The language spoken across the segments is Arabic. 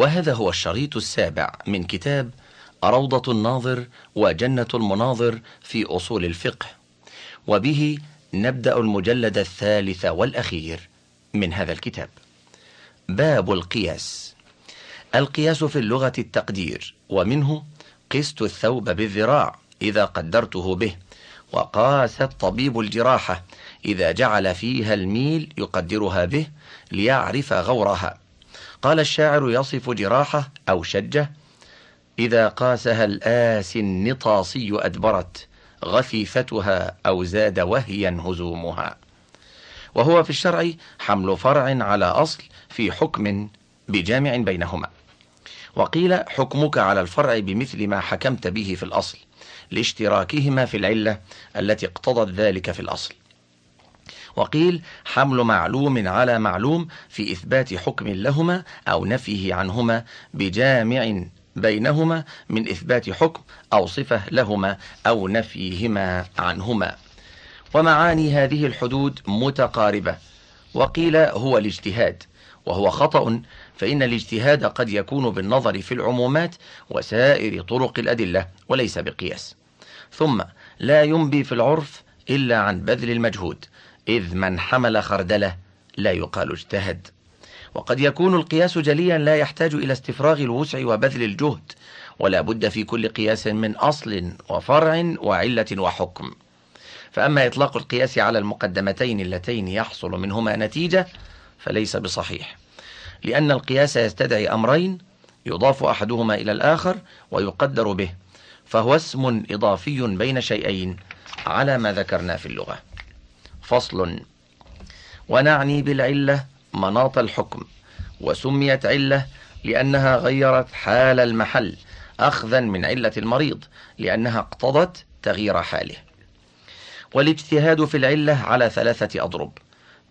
وهذا هو الشريط السابع من كتاب روضة الناظر وجنة المناظر في أصول الفقه وبه نبدأ المجلد الثالث والأخير من هذا الكتاب. باب القياس. القياس في اللغة التقدير ومنه قست الثوب بالذراع إذا قدرته به وقاس الطبيب الجراحة إذا جعل فيها الميل يقدرها به ليعرف غورها. قال الشاعر يصف جراحة أو شجة إذا قاسها الآس النطاصي أدبرت غثيفتها أو زاد وهيا هزومها. وهو في الشرع حمل فرع على أصل في حكم بجامع بينهما. وقيل حكمك على الفرع بمثل ما حكمت به في الأصل لاشتراكهما في العلة التي اقتضت ذلك في الأصل. وقيل حمل معلوم على معلوم في إثبات حكم لهما أو نفيه عنهما بجامع بينهما من إثبات حكم أو صفة لهما أو نفيهما عنهما. ومعاني هذه الحدود متقاربة. وقيل هو الاجتهاد. وهو خطأ فإن الاجتهاد قد يكون بالنظر في العمومات وسائر طرق الأدلة وليس بقياس. ثم لا ينبي في العرف إلا عن بذل المجهود. إذ من حمل خردله لا يقال اجتهد. وقد يكون القياس جليا لا يحتاج إلى استفراغ الوسع وبذل الجهد ولا بد في كل قياس من أصل وفرع وعلة وحكم. فأما إطلاق القياس على المقدمتين اللتين يحصل منهما نتيجة فليس بصحيح لأن القياس يستدعي أمرين يضاف أحدهما إلى الآخر ويقدر به فهو اسم إضافي بين شيئين على ما ذكرنا في اللغة. فصل. ونعني بالعلة مناط الحكم وسميت علة لأنها غيرت حال المحل أخذا من علة المريض لأنها اقتضت تغيير حاله. والاجتهاد في العلة على ثلاثة أضرب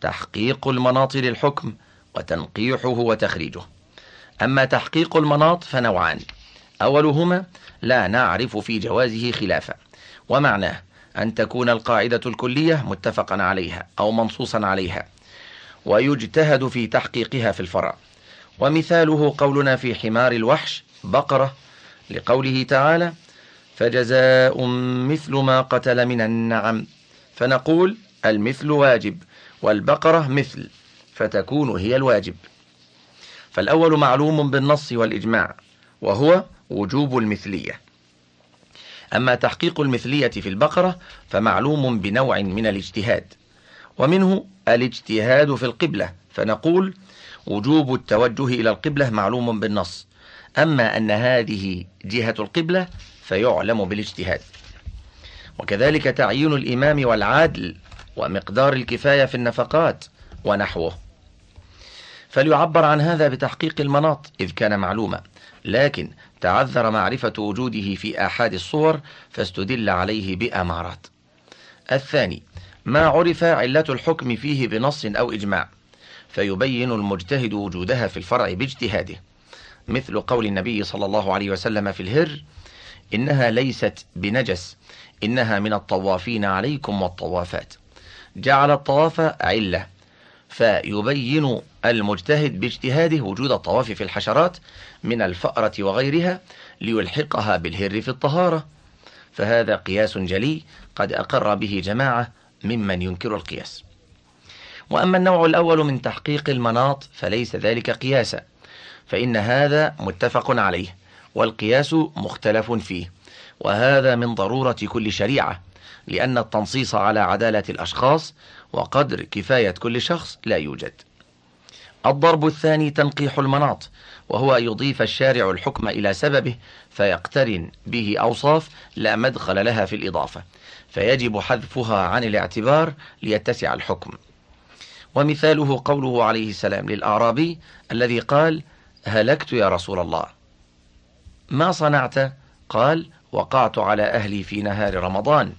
تحقيق المناط للحكم وتنقيحه وتخريجه. أما تحقيق المناط فنوعان أولهما لا نعرف في جوازه خلافا ومعناه أن تكون القاعدة الكلية متفقا عليها أو منصوصا عليها ويجتهد في تحقيقها في الفرع. ومثاله قولنا في حمار الوحش بقرة لقوله تعالى فجزاء مثل ما قتل من النعم فنقول المثل واجب والبقرة مثل فتكون هي الواجب فالأول معلوم بالنص والإجماع وهو وجوب المثلية. أما تحقيق المثلية في البقرة فمعلوم بنوع من الاجتهاد ومنه الاجتهاد في القبلة فنقول وجوب التوجه إلى القبلة معلوم بالنص أما أن هذه جهة القبلة فيعلم بالاجتهاد. وكذلك تعيين الإمام والعادل ومقدار الكفاية في النفقات ونحوه. فليعبر عن هذا بتحقيق المناط إذ كان معلوما لكن تعذر معرفة وجوده في آحاد الصور فاستدل عليه بأمارات. الثاني ما عرف علة الحكم فيه بنص أو إجماع فيبين المجتهد وجودها في الفرع باجتهاده. مثل قول النبي صلى الله عليه وسلم في الهر إنها ليست بنجس إنها من الطوافين عليكم والطوافات. جعل الطواف علة فيبين المجتهد باجتهاده وجود الطواف في الحشرات من الفأرة وغيرها ليلحقها بالهر في الطهارة. فهذا قياس جلي قد أقر به جماعة ممن ينكر القياس. وأما النوع الأول من تحقيق المناط فليس ذلك قياسا فإن هذا متفق عليه والقياس مختلف فيه وهذا من ضرورة كل شريعة لأن التنصيص على عدالة الأشخاص وقدر كفاية كل شخص لا يوجد. الضرب الثاني تنقيح المناط وهو أن يضيف الشارع الحكم إلى سببه فيقترن به أوصاف لا مدخل لها في الإضافة فيجب حذفها عن الاعتبار ليتسع الحكم. ومثاله قوله عليه السلام للأعرابي الذي قال هلكت يا رسول الله. ما صنعت؟ قال وقعت على أهلي في نهار رمضان.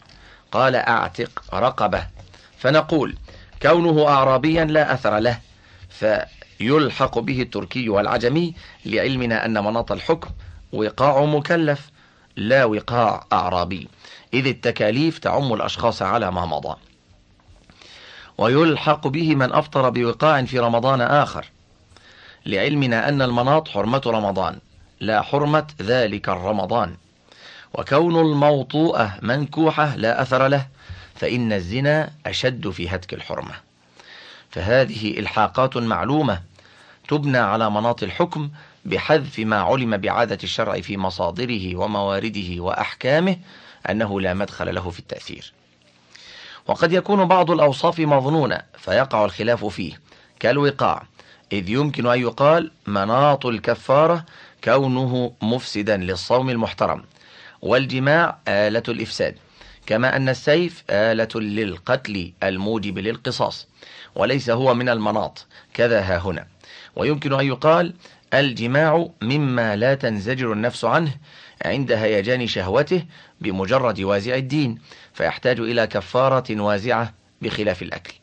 قال أعتق رقبة. فنقول كونه أعرابيا لا أثر له فيلحق به التركي والعجمي لعلمنا أن مناط الحكم وقاع مكلف لا وقاع أعرابي. إذ التكاليف تعم الأشخاص على ما مضى. ويلحق به من أفطر بوقاع في رمضان آخر. لعلمنا أن المناط حرمة رمضان لا حرمة ذلك الرمضان. وكون الموطوءة منكوحة لا أثر له فإن الزنا أشد في هتك الحرمة. فهذه إلحاقات معلومة تبنى على مناط الحكم بحذف ما علم بعادة الشرع في مصادره وموارده وأحكامه أنه لا مدخل له في التأثير. وقد يكون بعض الأوصاف مظنونة فيقع الخلاف فيه. كالوقاع إذ يمكن أن يقال مناط الكفارة كونه مفسدا للصوم المحترم. والجماع آلة الإفساد. كما أن السيف آلة للقتل الموجب للقصاص وليس هو من المناط. كذا ها هنا. ويمكن أن يقال الجماع مما لا تنزجر النفس عنه عند هيجان شهوته بمجرد وازع الدين فيحتاج إلى كفارة وازعة بخلاف الأكل.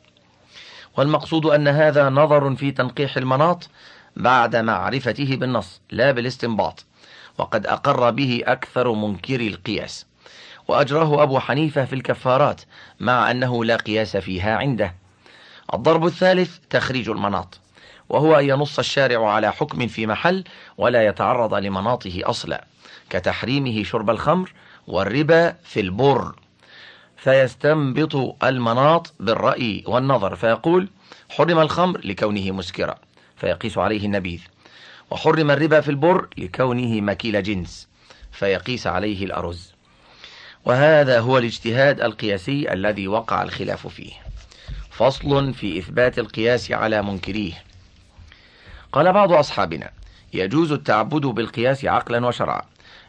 والمقصود أن هذا نظر في تنقيح المناط بعد معرفته بالنص لا بالاستنباط وقد أقر به أكثر منكري القياس. وأجراه أبو حنيفة في الكفارات مع أنه لا قياس فيها عنده. الضرب الثالث تخريج المناط وهو أن ينص الشارع على حكم في محل ولا يتعرض لمناطه أصلا كتحريمه شرب الخمر والربا في البر. فيستنبط المناط بالرأي والنظر فيقول حرم الخمر لكونه مسكرا فيقيس عليه النبيذ. وحرم الربا في البر لكونه مكيل جنس فيقيس عليه الأرز. وهذا هو الاجتهاد القياسي الذي وقع الخلاف فيه. فصل في إثبات القياس على منكريه. قال بعض أصحابنا يجوز التعبد بالقياس عقلا وشرعا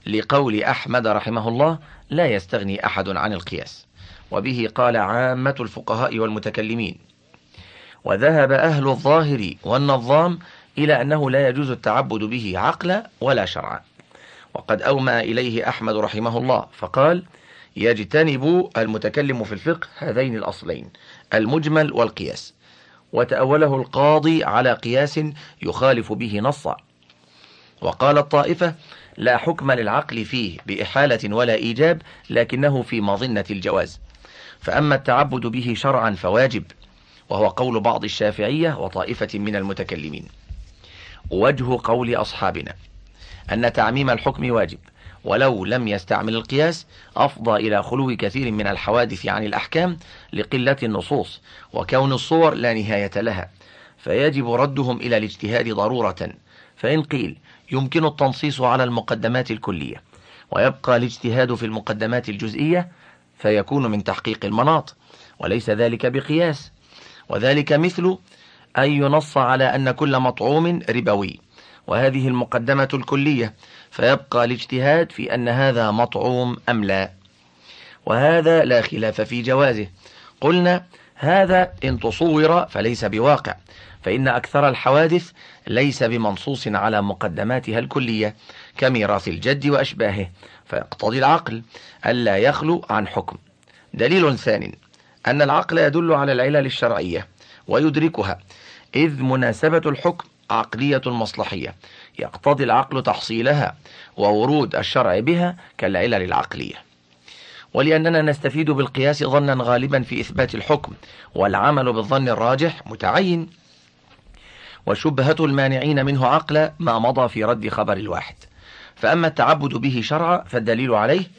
لقول أحمد رحمه الله لا يستغني أحد عن القياس. وبه قال عامة الفقهاء والمتكلمين. وذهب أهل الظاهر والنظام إلى أنه لا يجوز التعبد به عقلا ولا شرعا. وقد أومى إليه أحمد رحمه الله فقال يجتنب المتكلم في الفقه هذين الأصلين المجمل والقياس. وتأوله القاضي على قياس يخالف به نصا. وقال الطائفة لا حكم للعقل فيه بإحالة ولا إيجاب لكنه في مظنة الجواز. فأما التعبد به شرعا فواجب وهو قول بعض الشافعية وطائفة من المتكلمين. وجه قول أصحابنا أن تعميم الحكم واجب ولو لم يستعمل القياس أفضى إلى خلو كثير من الحوادث عن الأحكام لقلة النصوص وكون الصور لا نهاية لها. فيجب ردهم إلى الاجتهاد ضرورة. فإن قيل يمكن التنصيص على المقدمات الكلية. ويبقى الاجتهاد في المقدمات الجزئية فيكون من تحقيق المناط. وليس ذلك بقياس. وذلك مثل أن ينص على أن كل مطعوم ربوي. وهذه المقدمة الكلية فيبقى الاجتهاد في أن هذا مطعوم أم لا. وهذا لا خلاف في جوازه. قلنا هذا إن تصور فليس بواقع فإن أكثر الحوادث ليس بمنصوص على مقدماتها الكلية كميراث الجد وأشباهه فيقتضي العقل ألا يخلو عن حكم. دليل ثان أن العقل يدل على العلل الشرعية ويدركها إذ مناسبة الحكم عقلية مصلحية. يقتضي العقل تحصيلها وورود الشرع بها كالعلل العقلية. ولأننا نستفيد بالقياس ظنا غالبا في إثبات الحكم والعمل بالظن الراجح متعين وشبهة المانعين منه عقلا ما مضى في رد خبر الواحد. فأما التعبد به شرعا فالدليل عليه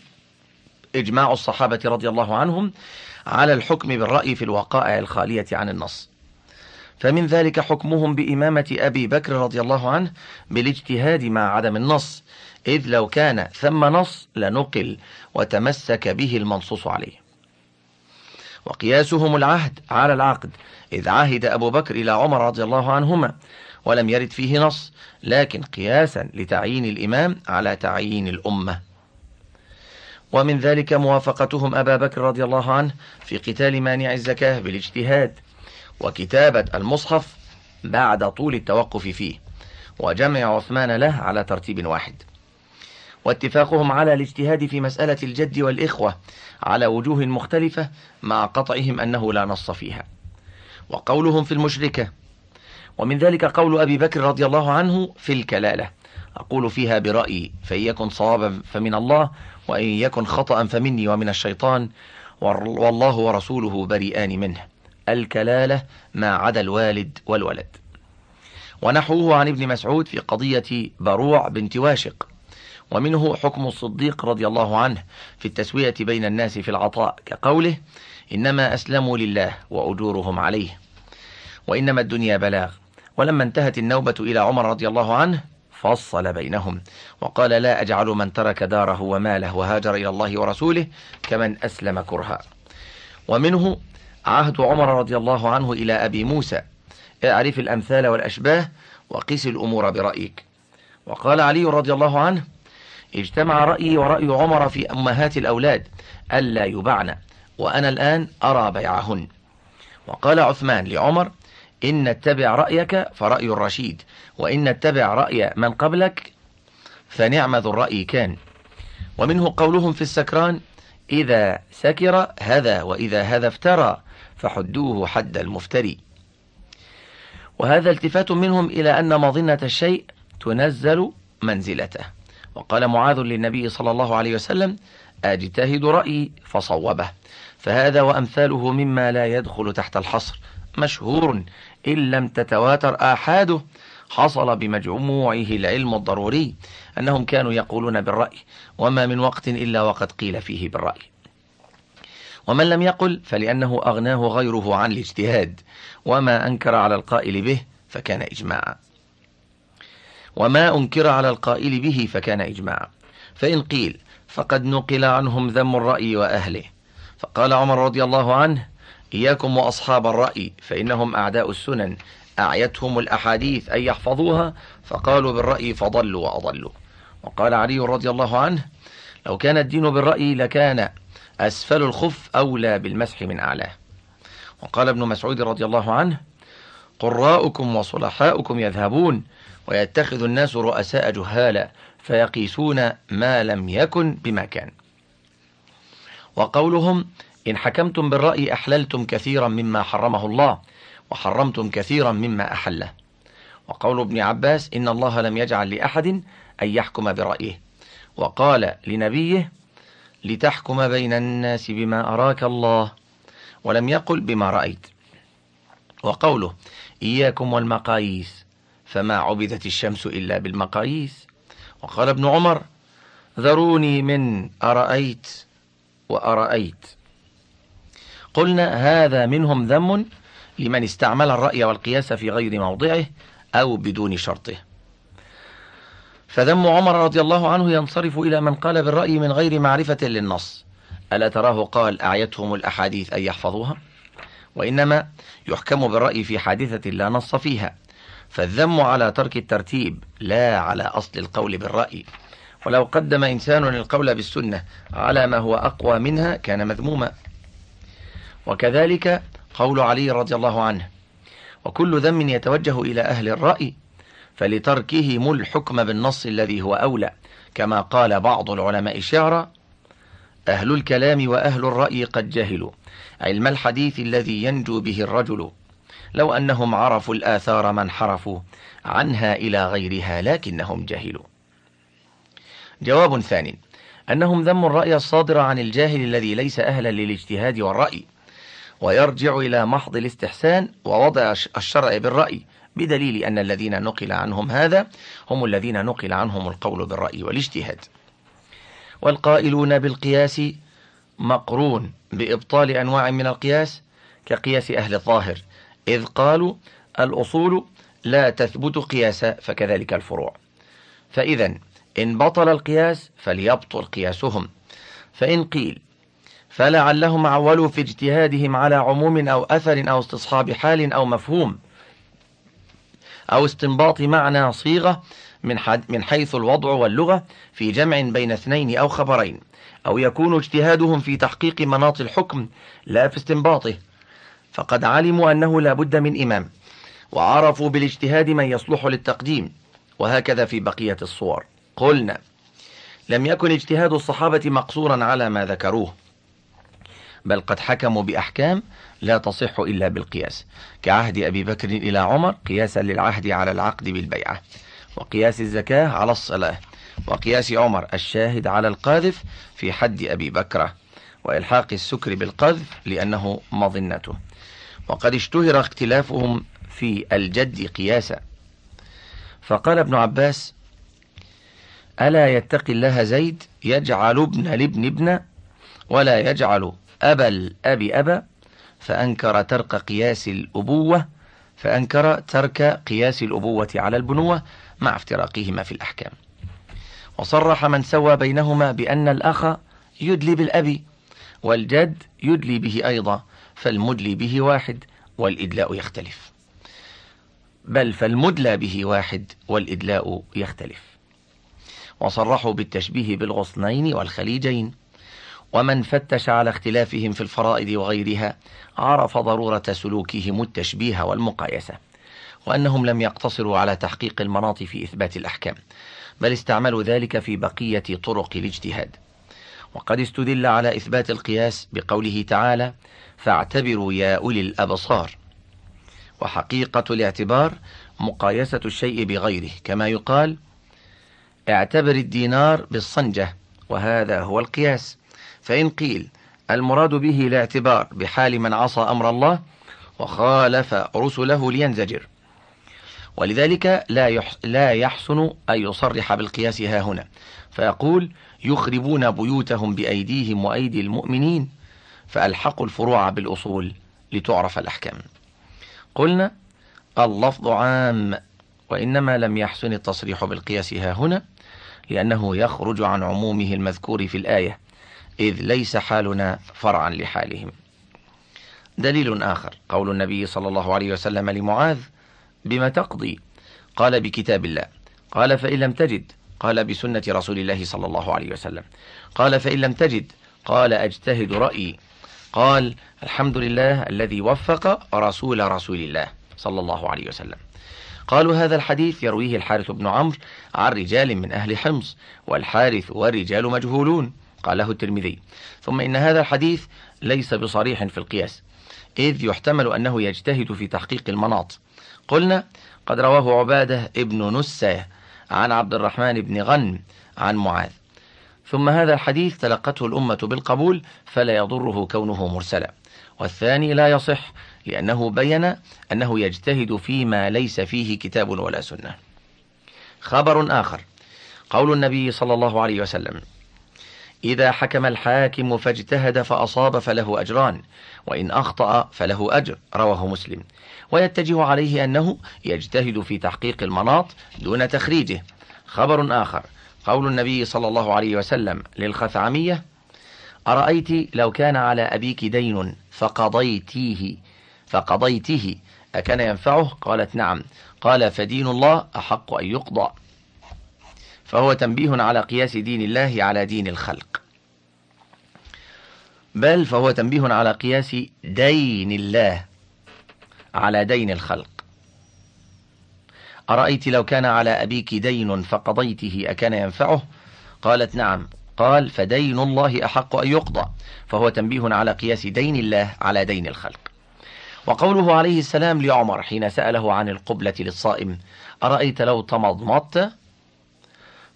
إجماع الصحابة رضي الله عنهم على الحكم بالرأي في الوقائع الخالية عن النص. فمن ذلك حكمهم بإمامة أبي بكر رضي الله عنه بالاجتهاد مع عدم النص إذ لو كان ثم نص لنقل وتمسك به المنصوص عليه. وقياسهم العهد على العقد إذ عهد أبو بكر إلى عمر رضي الله عنهما ولم يرد فيه نص لكن قياسا لتعيين الإمام على تعيين الأمة. ومن ذلك موافقتهم أبا بكر رضي الله عنه في قتال مانع الزكاة بالاجتهاد. وكتابة المصحف بعد طول التوقف فيه وجمع عثمان له على ترتيب واحد. واتفاقهم على الاجتهاد في مسألة الجد والإخوة على وجوه مختلفة مع قطعهم أنه لا نص فيها. وقولهم في المشركة ومن ذلك قول أبي بكر رضي الله عنه في الكلالة. أقول فيها برأيي فإن يكن صوابا فمن الله وإن يكن خطأ فمني ومن الشيطان والله ورسوله بريئان منه. الكلالة ما عدا الوالد والولد. ونحوه عن ابن مسعود في قضية بروع بنت واشق. ومنه حكم الصديق رضي الله عنه في التسوية بين الناس في العطاء كقوله إنما أسلموا لله وأجورهم عليه. وإنما الدنيا بلاغ. ولما انتهت النوبة إلى عمر رضي الله عنه فصل بينهم. وقال لا أجعل من ترك داره وماله وهاجر إلى الله ورسوله كمن أسلم كرها. ومنه عهد عمر رضي الله عنه إلى أبي موسى. أعرف الأمثال والأشباه وقس الأمور برأيك. وقال علي رضي الله عنه اجتمع رأيي ورأي عمر في أمهات الأولاد ألا يبعن وأنا الآن أرى بيعهن. وقال عثمان لعمر إن اتبع رأيك فرأي الرشيد وإن اتبع رأي من قبلك فنعم ذو الرأي كان. ومنه قولهم في السكران إذا سكر هذا وإذا هذا افترى. فحدوه حد المفتري. وهذا التفات منهم إلى أن مظنة الشيء تنزل منزلته. وقال معاذ للنبي صلى الله عليه وسلم أجتهد رأيي فصوبه. فهذا وأمثاله مما لا يدخل تحت الحصر. مشهور إن لم تتواتر آحاده حصل بمجموعه العلم الضروري أنهم كانوا يقولون بالرأي. وما من وقت إلا وقد قيل فيه بالرأي. ومن لم يقل فلأنه أغناه غيره عن الاجتهاد وما أنكر على القائل به فكان إجماعا. وما أنكر على القائل به فكان إجماعا. فإن قيل فقد نقل عنهم ذم الرأي وأهله. فقال عمر رضي الله عنه إياكم وأصحاب الرأي فإنهم أعداء السنن. أعيتهم الأحاديث أن يحفظوها فقالوا بالرأي فضلوا وأضلوا. وقال علي رضي الله عنه لو كان الدين بالرأي لكان أسفل الخف أولى بالمسح من أعلاه. وقال ابن مسعود رضي الله عنه قراؤكم وصلحاؤكم يذهبون ويتخذ الناس رؤساء جهالا فيقيسون ما لم يكن بما كان وقولهم إن حكمتم بالرأي أحللتم كثيرا مما حرمه الله وحرمتم كثيرا مما أحله. وقول ابن عباس إن الله لم يجعل لأحد أن يحكم برأيه. وقال لنبيه لتحكم بين الناس بما أراك الله ولم يقل بما رأيت. وقوله إياكم والمقاييس فما عبدت الشمس إلا بالمقاييس. وقال ابن عمر ذروني من أرأيت وأرأيت. قلنا هذا منهم ذم لمن استعمل الرأي والقياس في غير موضعه أو بدون شرطه. فذم عمر رضي الله عنه ينصرف إلى من قال بالرأي من غير معرفة للنص. ألا تراه قال أعيتهم الأحاديث أن يحفظوها؟ وإنما يحكم بالرأي في حادثة لا نص فيها. فالذم على ترك الترتيب لا على أصل القول بالرأي. ولو قدم إنسان القول بالسنة على ما هو أقوى منها كان مذموما. وكذلك قول علي رضي الله عنه وكل ذم يتوجه إلى أهل الرأي فلتركهم الحكم بالنص الذي هو أولى. كما قال بعض العلماء شعرا أهل الكلام وأهل الرأي قد جهلوا. علم الحديث الذي ينجو به الرجل. لو أنهم عرفوا الآثار ما انحرفوا عنها إلى غيرها لكنهم جهلوا. جواب ثاني. أنهم ذموا الرأي الصادر عن الجاهل الذي ليس أهلا للاجتهاد والرأي ويرجع إلى محض الاستحسان ووضع الشرع بالرأي. بدليل أن الذين نقل عنهم هذا هم الذين نقل عنهم القول بالرأي والاجتهاد. والقائلون بالقياس مقرون بإبطال أنواع من القياس كقياس أهل الظاهر إذ قالوا الأصول لا تثبت قياسا فكذلك الفروع. فإذا إن بطل القياس فليبطل قياسهم. فإن قيل فلعلهم عولوا في اجتهادهم على عموم أو أثر أو استصحاب حال أو مفهوم أو استنباط معنى صيغة من, من حيث الوضع واللغة في جمع بين اثنين أو خبرين أو يكون اجتهادهم في تحقيق مناط الحكم لا في استنباطه. فقد علموا أنه لا بد من إمام وعرفوا بالاجتهاد من يصلح للتقديم وهكذا في بقية الصور. قلنا لم يكن اجتهاد الصحابة مقصورا على ما ذكروه. بل قد حكموا بأحكام لا تصح إلا بالقياس. كعهد أبي بكر إلى عمر قياسا للعهد على العقد بالبيعة وقياس الزكاة على الصلاة وقياس عمر الشاهد على القاذف في حد أبي بكرة وإلحاق السكر بالقذف لأنه مظنته. وقد اشتهر اختلافهم في الجد قياسا. فقال ابن عباس ألا يتقي الله زيد يجعل ابن لابن ابن ولا يجعل أبا الأب أبا فأنكر ترك قياس الأبوة فأنكر ترك قياس الأبوة على البنوة مع افتراقهما في الأحكام. وصرح من سوى بينهما بأن الأخ يدلي بالأب والجد يدلي به أيضا فالمدلي به واحد والإدلاء يختلف. بل فالمدلى به واحد والإدلاء يختلف. وصرحوا بالتشبيه بالغصنين والخليجين. ومن فتش على اختلافهم في الفرائض وغيرها عرف ضرورة سلوكهم التشبيه والمقايسة وأنهم لم يقتصروا على تحقيق المناط في إثبات الأحكام بل استعملوا ذلك في بقية طرق الاجتهاد. وقد استدل على إثبات القياس بقوله تعالى فاعتبروا يا أولي الأبصار وحقيقة الاعتبار مقايسة الشيء بغيره كما يقال اعتبر الدينار بالصنجة وهذا هو القياس فإن قيل المراد به الاعتبار بحال من عصى أمر الله وخالف رسله لينزجر. ولذلك لا لا يحسن أن يصرح بالقياس ها هنا. فيقول يخربون بيوتهم بأيديهم وأيدي المؤمنين فألحقوا الفروع بالأصول لتعرف الأحكام. قلنا اللفظ عام وإنما لم يحسن التصريح بالقياس ها هنا لأنه يخرج عن عمومه المذكور في الآية. إذ ليس حالنا فرعا لحالهم. دليل آخر قول النبي صلى الله عليه وسلم لمعاذ بما تقضي؟ قال بكتاب الله. قال فإن لم تجد؟ قال بسنة رسول الله صلى الله عليه وسلم. قال فإن لم تجد؟ قال أجتهد رأيي. قال الحمد لله الذي وفق رسول رسول الله صلى الله عليه وسلم. قالوا هذا الحديث يرويه الحارث بن عمرو عن رجال من أهل حمص والحارث والرجال مجهولون. قاله الترمذي. ثم إن هذا الحديث ليس بصريح في القياس إذ يحتمل أنه يجتهد في تحقيق المناط. قلنا قد رواه عبادة ابن نسة عن عبد الرحمن بن غن عن معاذ. ثم هذا الحديث تلقته الأمة بالقبول فلا يضره كونه مرسلا. والثاني لا يصح لأنه بين أنه يجتهد فيما ليس فيه كتاب ولا سنة. خبر آخر. قول النبي صلى الله عليه وسلم إذا حكم الحاكم فاجتهد فأصاب فله أجران وإن أخطأ فله أجر رواه مسلم. ويتجه عليه أنه يجتهد في تحقيق المناط دون تخريجه. خبر آخر قول النبي صلى الله عليه وسلم للخثعمية أرأيت لو كان على أبيك دين فقضيتيه فقضيته أكان ينفعه؟ قالت نعم. قال فدين الله أحق أن يقضى. فهو تنبيه على قياس دين الله على دين الخلق. بل فهو تنبيه على قياس دين الله على دين الخلق. أرأيت لو كان على أبيك دين فقضيته أكان ينفعه؟ قالت نعم. قال فدين الله أحق أن يقضى. فهو تنبيه على قياس دين الله على دين الخلق. وقوله عليه السلام لعمر حين سأله عن القبلة للصائم أرأيت لو تمضمضت؟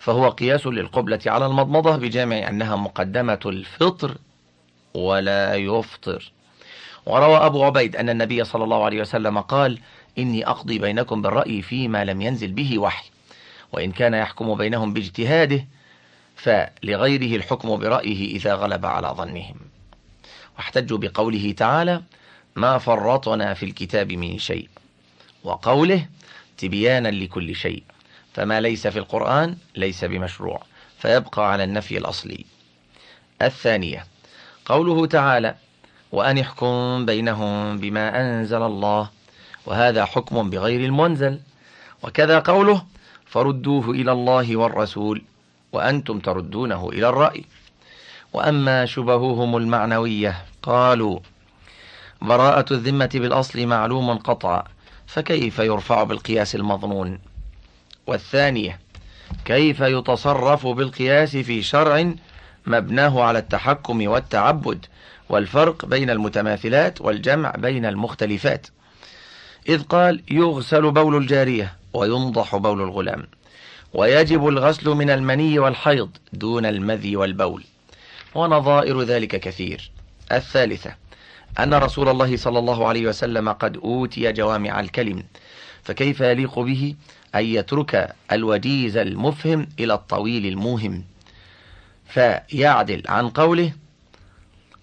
فهو قياس للقبلة على المضمضة بجامع أنها مقدمة الفطر ولا يفطر. وروى أبو عبيد أن النبي صلى الله عليه وسلم قال إني أقضي بينكم بالرأي فيما لم ينزل به وحي. وإن كان يحكم بينهم باجتهاده فلغيره الحكم برأيه إذا غلب على ظنهم. واحتجوا بقوله تعالى ما فرطنا في الكتاب من شيء. وقوله تبيانا لكل شيء. فما ليس في القرآن ليس بمشروع فيبقى على النفي الأصلي. الثانية قوله تعالى وأن يحكم بينهم بما أنزل الله وهذا حكم بغير المنزل. وكذا قوله فردوه إلى الله والرسول وأنتم تردونه إلى الرأي. وأما شبههم المعنوية قالوا براءة الذمة بالأصل معلوم قطعا فكيف يرفع بالقياس المظنون؟ والثانية كيف يتصرف بالقياس في شرع مبناه على التحكم والتعبد والفرق بين المتماثلات والجمع بين المختلفات. إذ قال يغسل بول الجارية وينضح بول الغلام ويجب الغسل من المني والحيض دون المذي والبول. ونظائر ذلك كثير. الثالثة أن رسول الله صلى الله عليه وسلم قد أوتي جوامع الكلم فكيف يليق به؟ أن يترك الوجيز المفهم إلى الطويل الموهم. فيعدل عن قوله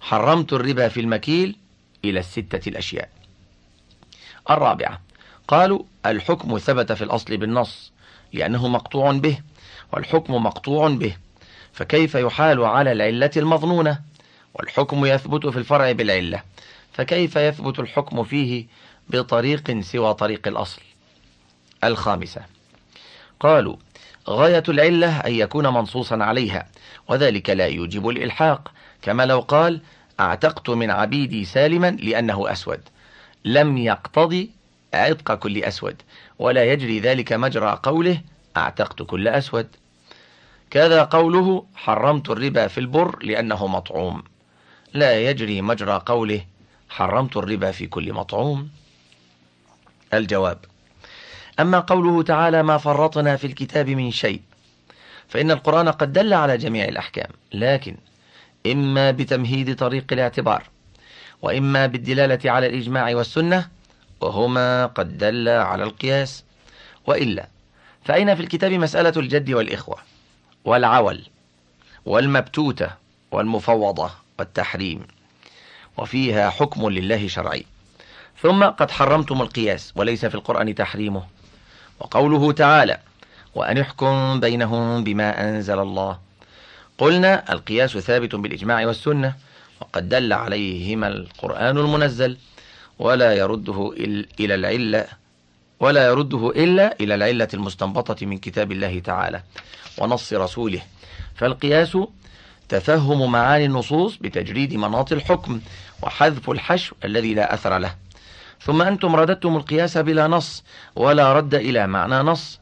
حرمت الربا في المكيل إلى الستة الأشياء. الرابعة قالوا الحكم ثبت في الأصل بالنص لأنه مقطوع به والحكم مقطوع به. فكيف يحال على العلة المظنونة؟ والحكم يثبت في الفرع بالعلة. فكيف يثبت الحكم فيه بطريق سوى طريق الأصل؟ الخامسة. قالوا غاية العلة أن يكون منصوصا عليها وذلك لا يوجب الإلحاق. كما لو قال أعتقت من عبيدي سالما لأنه أسود. لم يقتضي عتق كل أسود ولا يجري ذلك مجرى قوله أعتقت كل أسود. كذا قوله حرمت الربا في البر لأنه مطعوم. لا يجري مجرى قوله حرمت الربا في كل مطعوم. الجواب أما قوله تعالى ما فرطنا في الكتاب من شيء فإن القرآن قد دل على جميع الأحكام لكن إما بتمهيد طريق الاعتبار وإما بالدلالة على الإجماع والسنة وهما قد دل على القياس وإلا فأين في الكتاب مسألة الجد والإخوة والعول والمبتوتة والمفوضة والتحريم وفيها حكم لله شرعي. ثم قد حرمتم القياس وليس في القرآن تحريمه. وقوله تعالى وأن بينهم بما أنزل الله قلنا القياس ثابت بالإجماع والسنة وقد دل عليهما القرآن المنزل ولا يرده إلى العلة ولا يرده إلا إلى العلة المستنبطة من كتاب الله تعالى ونص رسوله. فالقياس تفهم معاني النصوص بتجريد مناط الحكم وحذف الحشو الذي لا أثر له ثم أنتم رددتم القياس بلا نص ولا رد إلى معنى نص.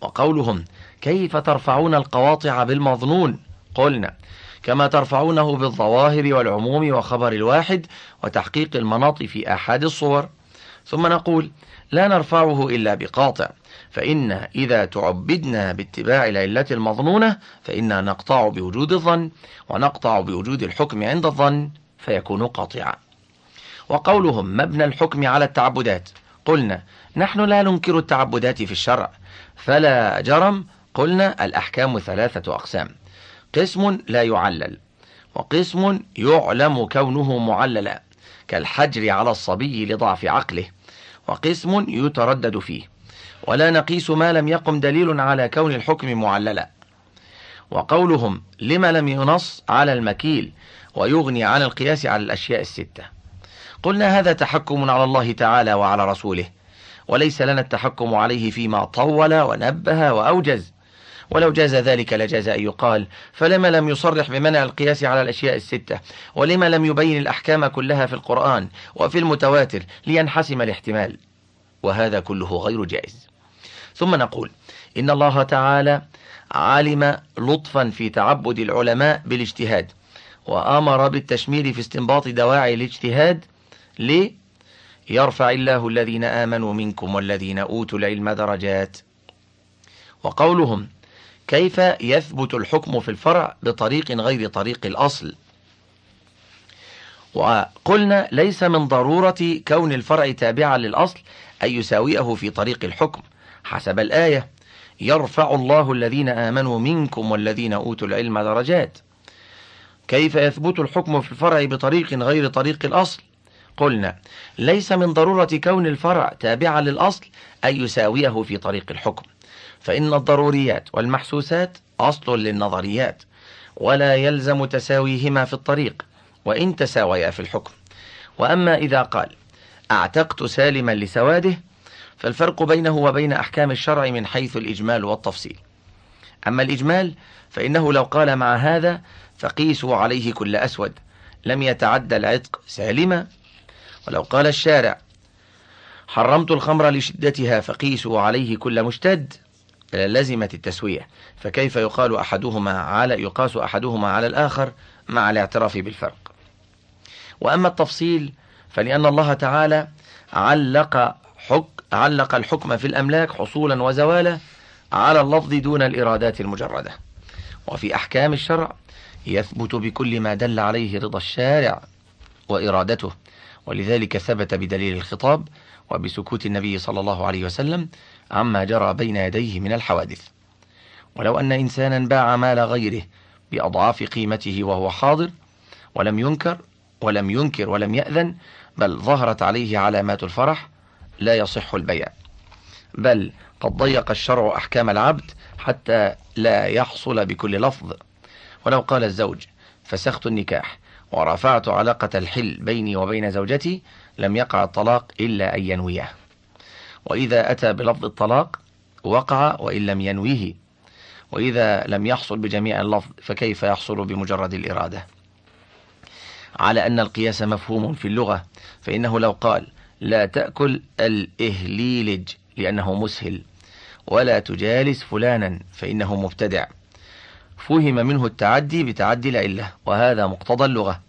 وقولهم كيف ترفعون القواطع بالمظنون؟ قلنا كما ترفعونه بالظواهر والعموم وخبر الواحد وتحقيق المناط في أحد الصور. ثم نقول لا نرفعه إلا بقاطع فإن إذا تعبدنا باتباع العلة المظنونة فإنا نقطع بوجود الظن ونقطع بوجود الحكم عند الظن فيكون قاطعا. وقولهم مبنى الحكم على التعبدات. قلنا نحن لا ننكر التعبدات في الشرع. فلا جرم قلنا الأحكام ثلاثة أقسام. قسم لا يعلل وقسم يعلم كونه معللا كالحجر على الصبي لضعف عقله وقسم يتردد فيه. ولا نقيس ما لم يقم دليل على كون الحكم معللا. وقولهم لما لم ينص على المكيل ويغني عن القياس على الأشياء الستة. قلنا هذا تحكم على الله تعالى وعلى رسوله وليس لنا التحكم عليه فيما طول ونبه وأوجز. ولو جاز ذلك لجاز أن يقال فلما لم يصرح بمنع القياس على الأشياء الستة؟ ولما لم يبين الأحكام كلها في القرآن وفي المتواتر لينحسم الاحتمال؟ وهذا كله غير جائز. ثم نقول إن الله تعالى علم لطفا في تعبد العلماء بالاجتهاد وأمر بالتشمير في استنباط دواعي الاجتهاد ليه يرفع الله الذين آمنوا منكم والذين أوتوا العلم درجات. وقولهم كيف يثبت الحكم في الفرع بطريق غير طريق الأصل؟ وقلنا ليس من ضرورة كون الفرع تابعا للأصل أن يساويه في طريق الحكم. حسب الآية يرفع الله الذين آمنوا منكم والذين أوتوا العلم درجات. كيف يثبت الحكم في الفرع بطريق غير طريق الأصل؟ قلنا ليس من ضرورة كون الفرع تابعا للأصل أن يساويه في طريق الحكم فإن الضروريات والمحسوسات أصل للنظريات ولا يلزم تساويهما في الطريق وإن تساويا في الحكم. وأما إذا قال أعتقت سالما لسواده فالفرق بينه وبين أحكام الشرع من حيث الإجمال والتفصيل. أما الإجمال فإنه لو قال مع هذا فقيسوا عليه كل أسود لم يتعدى العتق سالما ولو قال الشارع حرمت الخمر لشدتها فقيسوا عليه كل مشتد لزمت التسوية. فكيف يقال أحدهما على يقاس أحدهما على الآخر مع الاعتراف بالفرق؟ وأما التفصيل فلأن الله تعالى علق حك علق الحكم في الأملاك حصولا وزوالا على اللفظ دون الإرادات المجردة. وفي أحكام الشرع يثبت بكل ما دل عليه رضا الشارع وإرادته. ولذلك ثبت بدليل الخطاب وبسكوت النبي صلى الله عليه وسلم عما جرى بين يديه من الحوادث. ولو أن إنسانا باع مال غيره بأضعاف قيمته وهو حاضر ولم ينكر ولم ينكر ولم يأذن بل ظهرت عليه علامات الفرح لا يصح البيع. بل قد ضيق الشرع أحكام العبد حتى لا يحصل بكل لفظ. ولو قال الزوج فسخت النكاح ورفعت علاقة الحل بيني وبين زوجتي لم يقع الطلاق إلا أن ينويه. وإذا أتى بلفظ الطلاق وقع وإن لم ينويه. وإذا لم يحصل بجميع اللفظ فكيف يحصل بمجرد الإرادة؟ على أن القياس مفهوم في اللغة فإنه لو قال لا تأكل الإهليلج لأنه مسهل. ولا تجالس فلانا فإنه مبتدع. فهم منه التعدي بتعدي العلة وهذا مقتضى اللغة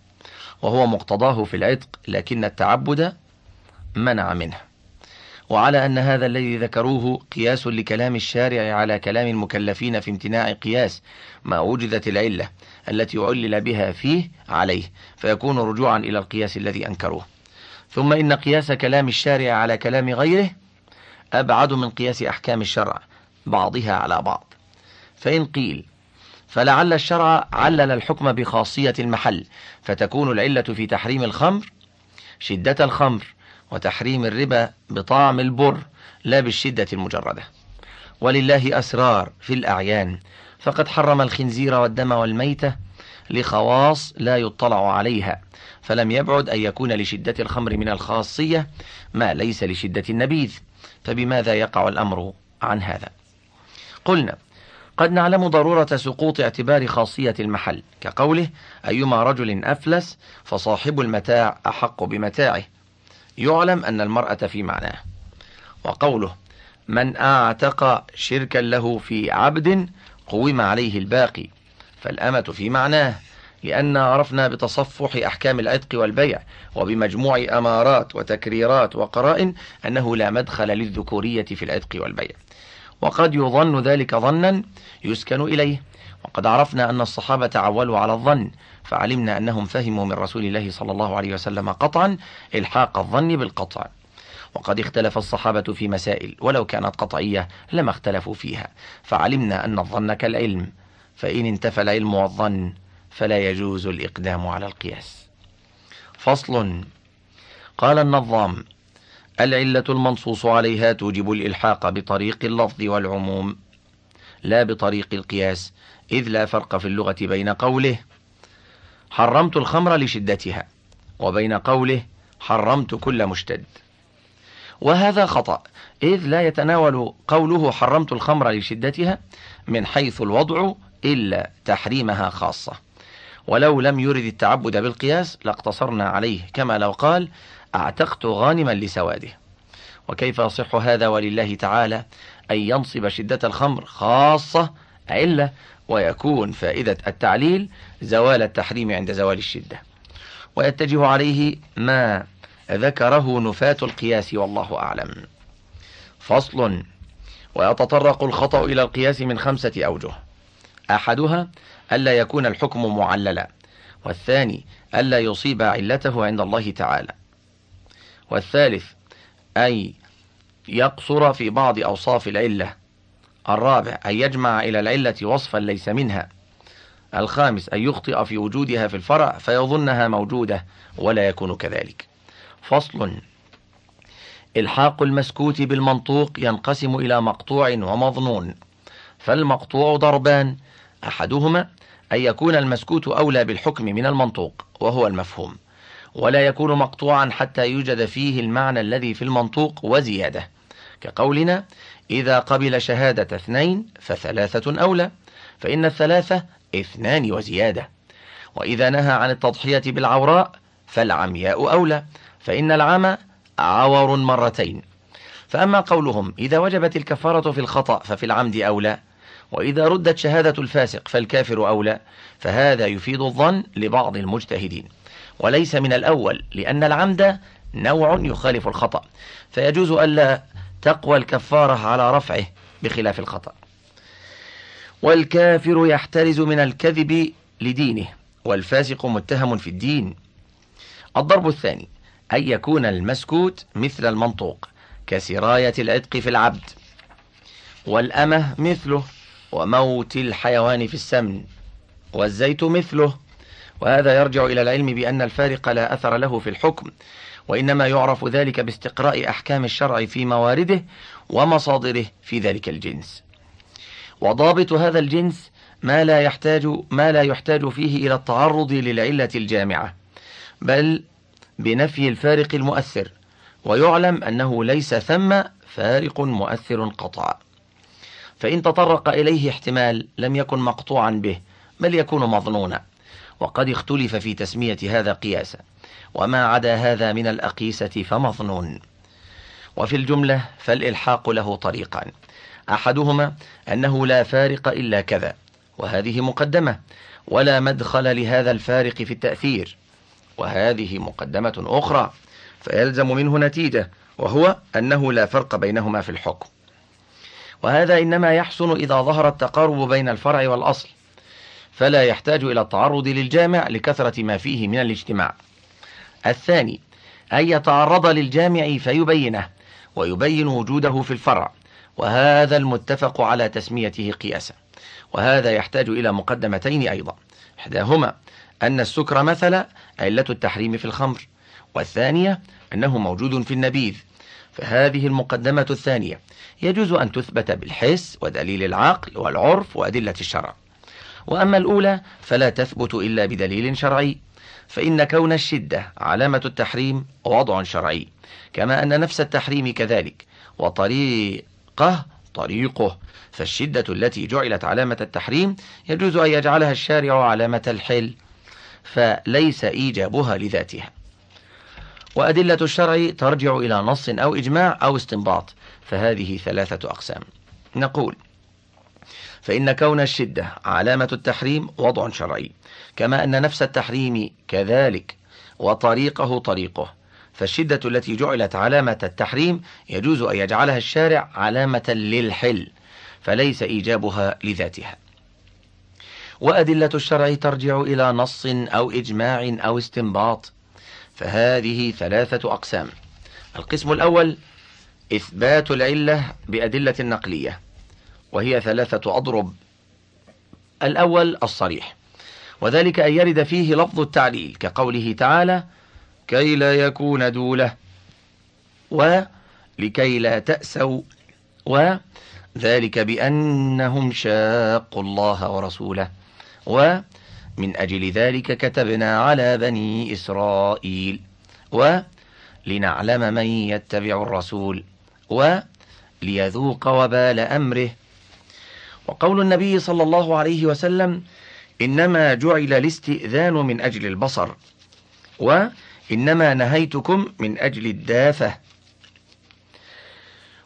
وهو مقتضاه في العتق لكن التعبد منع منه. وعلى أن هذا الذي ذكروه قياس لكلام الشارع على كلام المكلفين في امتناع قياس ما وجدت العلة التي علل بها فيه عليه فيكون رجوعا إلى القياس الذي أنكروه. ثم إن قياس كلام الشارع على كلام غيره أبعد من قياس أحكام الشرع بعضها على بعض. فإن قيل فلعل الشرع علل الحكم بخاصية المحل فتكون العلة في تحريم الخمر شدة الخمر وتحريم الربا بطعم البر لا بالشدة المجردة. ولله أسرار في الأعيان فقد حرم الخنزير والدم والميتة لخواص لا يطلع عليها فلم يبعد أن يكون لشدة الخمر من الخاصية ما ليس لشدة النبيذ. فبماذا يقع الأمر عن هذا؟ قلنا قد نعلم ضرورة سقوط اعتبار خاصية المحل كقوله أيما رجل أفلس فصاحب المتاع أحق بمتاعه يعلم أن المرأة في معناه. وقوله من أعتق شركا له في عبد قوم عليه الباقي فالأمة في معناه لأن عرفنا بتصفح أحكام العتق والبيع وبمجموع أمارات وتكريرات وقرائن أنه لا مدخل للذكورية في العتق والبيع. وقد يظن ذلك ظنا يسكن إليه. وقد عرفنا أن الصحابة عولوا على الظن فعلمنا أنهم فهموا من رسول الله صلى الله عليه وسلم قطعا إلحاق الظن بالقطع. وقد اختلف الصحابة في مسائل ولو كانت قطعية لما اختلفوا فيها. فعلمنا أن الظن كالعلم فإن انتفى العلم والظن فلا يجوز الإقدام على القياس. فصل. قال النظام العلة المنصوص عليها توجب الإلحاق بطريق اللفظ والعموم لا بطريق القياس إذ لا فرق في اللغة بين قوله حرمت الخمر لشدتها وبين قوله حرمت كل مشتد. وهذا خطأ إذ لا يتناول قوله حرمت الخمر لشدتها من حيث الوضع إلا تحريمها خاصة. ولو لم يرد التعبد بالقياس لاقتصرنا عليه كما لو قال أعتقت غانما لسواده. وكيف يصح هذا ولله تعالى أن ينصب شدة الخمر خاصة علة ويكون فائدة التعليل زوال التحريم عند زوال الشدة. ويتجه عليه ما ذكره نفاة القياس والله أعلم. فصل ويتطرق الخطأ إلى القياس من خمسة أوجه. أحدها ألا يكون الحكم معللا والثاني ألا يصيب علته عند الله تعالى. والثالث أي يقصر في بعض أوصاف العلة. الرابع أن يجمع إلى العلة وصفا ليس منها. الخامس أن يخطئ في وجودها في الفرع فيظنها موجودة ولا يكون كذلك. فصل إلحاق المسكوت بالمنطوق ينقسم إلى مقطوع ومظنون. فالمقطوع ضربان. أحدهما أن يكون المسكوت أولى بالحكم من المنطوق وهو المفهوم. ولا يكون مقطوعا حتى يوجد فيه المعنى الذي في المنطوق وزيادة. كقولنا إذا قبل شهادة اثنين فثلاثة أولى فإن الثلاثة اثنان وزيادة. وإذا نهى عن التضحية بالعوراء فالعمياء أولى فإن العمى عور مرتين. فأما قولهم إذا وجبت الكفارة في الخطأ ففي العمد أولى وإذا ردت شهادة الفاسق فالكافر أولى فهذا يفيد الظن لبعض المجتهدين. وليس من الأول لأن العمد نوع يخالف الخطأ. فيجوز ألا تقوى الكفارة على رفعه بخلاف الخطأ. والكافر يحترز من الكذب لدينه والفاسق متهم في الدين. الضرب الثاني أن يكون المسكوت مثل المنطوق كسراية العتق في العبد. والأمة مثله وموت الحيوان في السمن. والزيت مثله وهذا يرجع إلى العلم بأن الفارق لا أثر له في الحكم وإنما يعرف ذلك باستقراء أحكام الشرع في موارده ومصادره في ذلك الجنس. وضابط هذا الجنس ما لا يحتاج ما لا يحتاج فيه إلى التعرض للعلة الجامعة بل بنفي الفارق المؤثر ويعلم أنه ليس ثم فارق مؤثر قطعا فإن تطرق إليه احتمال لم يكن مقطوعا به بل يكون مظنونا وقد اختلف في تسمية هذا قياسا. وما عدا هذا من الأقيسة فمظنون. وفي الجملة فالإلحاق له طريقان. أحدهما أنه لا فارق إلا كذا وهذه مقدمة ولا مدخل لهذا الفارق في التأثير. وهذه مقدمة أخرى فيلزم منه نتيجة وهو أنه لا فرق بينهما في الحكم. وهذا إنما يحسن إذا ظهر التقارب بين الفرع والأصل. فلا يحتاج إلى التعرض للجامع لكثرة ما فيه من الاجتماع. الثاني أن يتعرض للجامع فيبينه ويبين وجوده في الفرع وهذا المتفق على تسميته قياسا. وهذا يحتاج إلى مقدمتين أيضا. إحداهما أن السكر مثل علة التحريم في الخمر والثانية أنه موجود في النبيذ. فهذه المقدمة الثانية يجوز أن تثبت بالحس ودليل العقل والعرف وأدلة الشرع. وأما الأولى فلا تثبت إلا بدليل شرعي. فإن كون الشدة علامة التحريم وضع شرعي كما أن نفس التحريم كذلك وطريقه طريقه. فالشدة التي جعلت علامة التحريم يجوز أن يجعلها الشارع علامة الحل فليس إيجابها لذاتها. وأدلة الشرع ترجع إلى نص أو إجماع أو استنباط فهذه ثلاثة أقسام. نقول فإن كون الشدة علامة التحريم وضع شرعي. كما أن نفس التحريم كذلك وطريقه طريقه. فالشدة التي جعلت علامة التحريم يجوز أن يجعلها الشارع علامة للحل فليس إيجابها لذاتها. وأدلة الشرع ترجع إلى نص أو إجماع أو استنباط. فهذه ثلاثة أقسام. القسم الأول إثبات العلة بأدلة نقلية. وهي ثلاثة أضرب. الأول الصريح. وذلك أن يرد فيه لفظ التعليل كقوله تعالى كي لا يكون دولة ولكي لا تأسوا وذلك بأنهم شاقوا الله ورسوله ومن أجل ذلك كتبنا على بني إسرائيل ولنعلم من يتبع الرسول وليذوق وبال أمره وقول النبي صلى الله عليه وسلم إنما جعل الاستئذان من أجل البصر وإنما نهيتكم من أجل الدافة.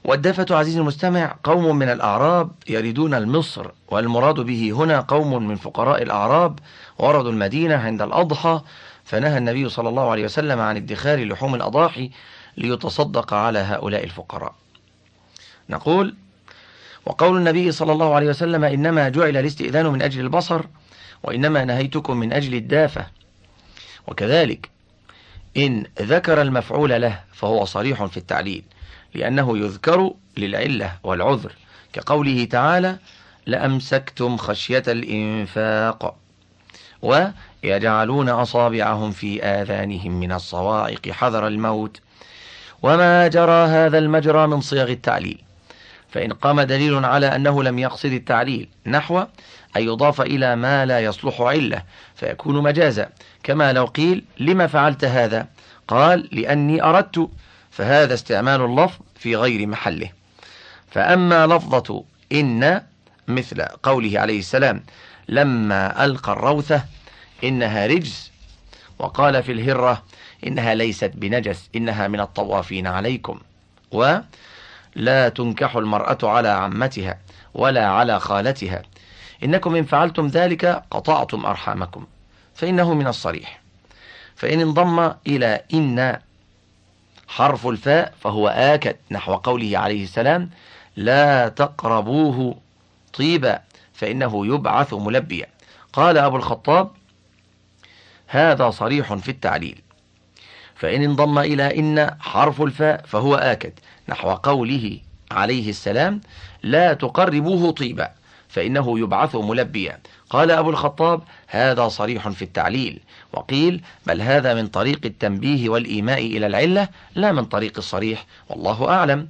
والدافة عزيزي المستمع قوم من الأعراب يريدون المصر والمراد به هنا قوم من فقراء الأعراب وردوا المدينة عند الأضحى فنهى النبي صلى الله عليه وسلم عن ادخار لحوم الأضاحي ليتصدق على هؤلاء الفقراء. نقول وقول النبي صلى الله عليه وسلم إنما جعل الاستئذان من أجل البصر وإنما نهيتكم من أجل الدافة. وكذلك إن ذكر المفعول له فهو صريح في التعليل لأنه يذكر للعلة والعذر كقوله تعالى لأمسكتم خشية الإنفاق ويجعلون أصابعهم في آذانهم من الصواعق حذر الموت. وما جرى هذا المجرى من صيغ التعليل فإن قام دليل على أنه لم يقصد التعليل نحو أن يضاف إلى ما لا يصلح علة فيكون مجازا. كما لو قيل لما فعلت هذا؟ قال لأني أردت. فهذا استعمال اللفظ في غير محله. فأما لفظة إن مثل قوله عليه السلام لما ألقى الروثة إنها رجز. وقال في الهرة إنها ليست بنجس إنها من الطوافين عليكم. ولا تنكح المرأة على عمتها ولا على خالتها. إنكم إن فعلتم ذلك قطعتم أرحامكم فإنه من الصريح. فإن انضم إلى إن حرف الفاء فهو آكد نحو قوله عليه السلام لا تقربوه طيبا فإنه يبعث ملبيا. قال أبو الخطاب هذا صريح في التعليل. فإن انضم إلى إن حرف الفاء فهو آكد نحو قوله عليه السلام لا تقربوه طيبا فإنه يبعث ملبيا. قال أبو الخطاب هذا صريح في التعليل. وقيل بل هذا من طريق التنبيه والإيماء إلى العلة لا من طريق الصريح والله أعلم.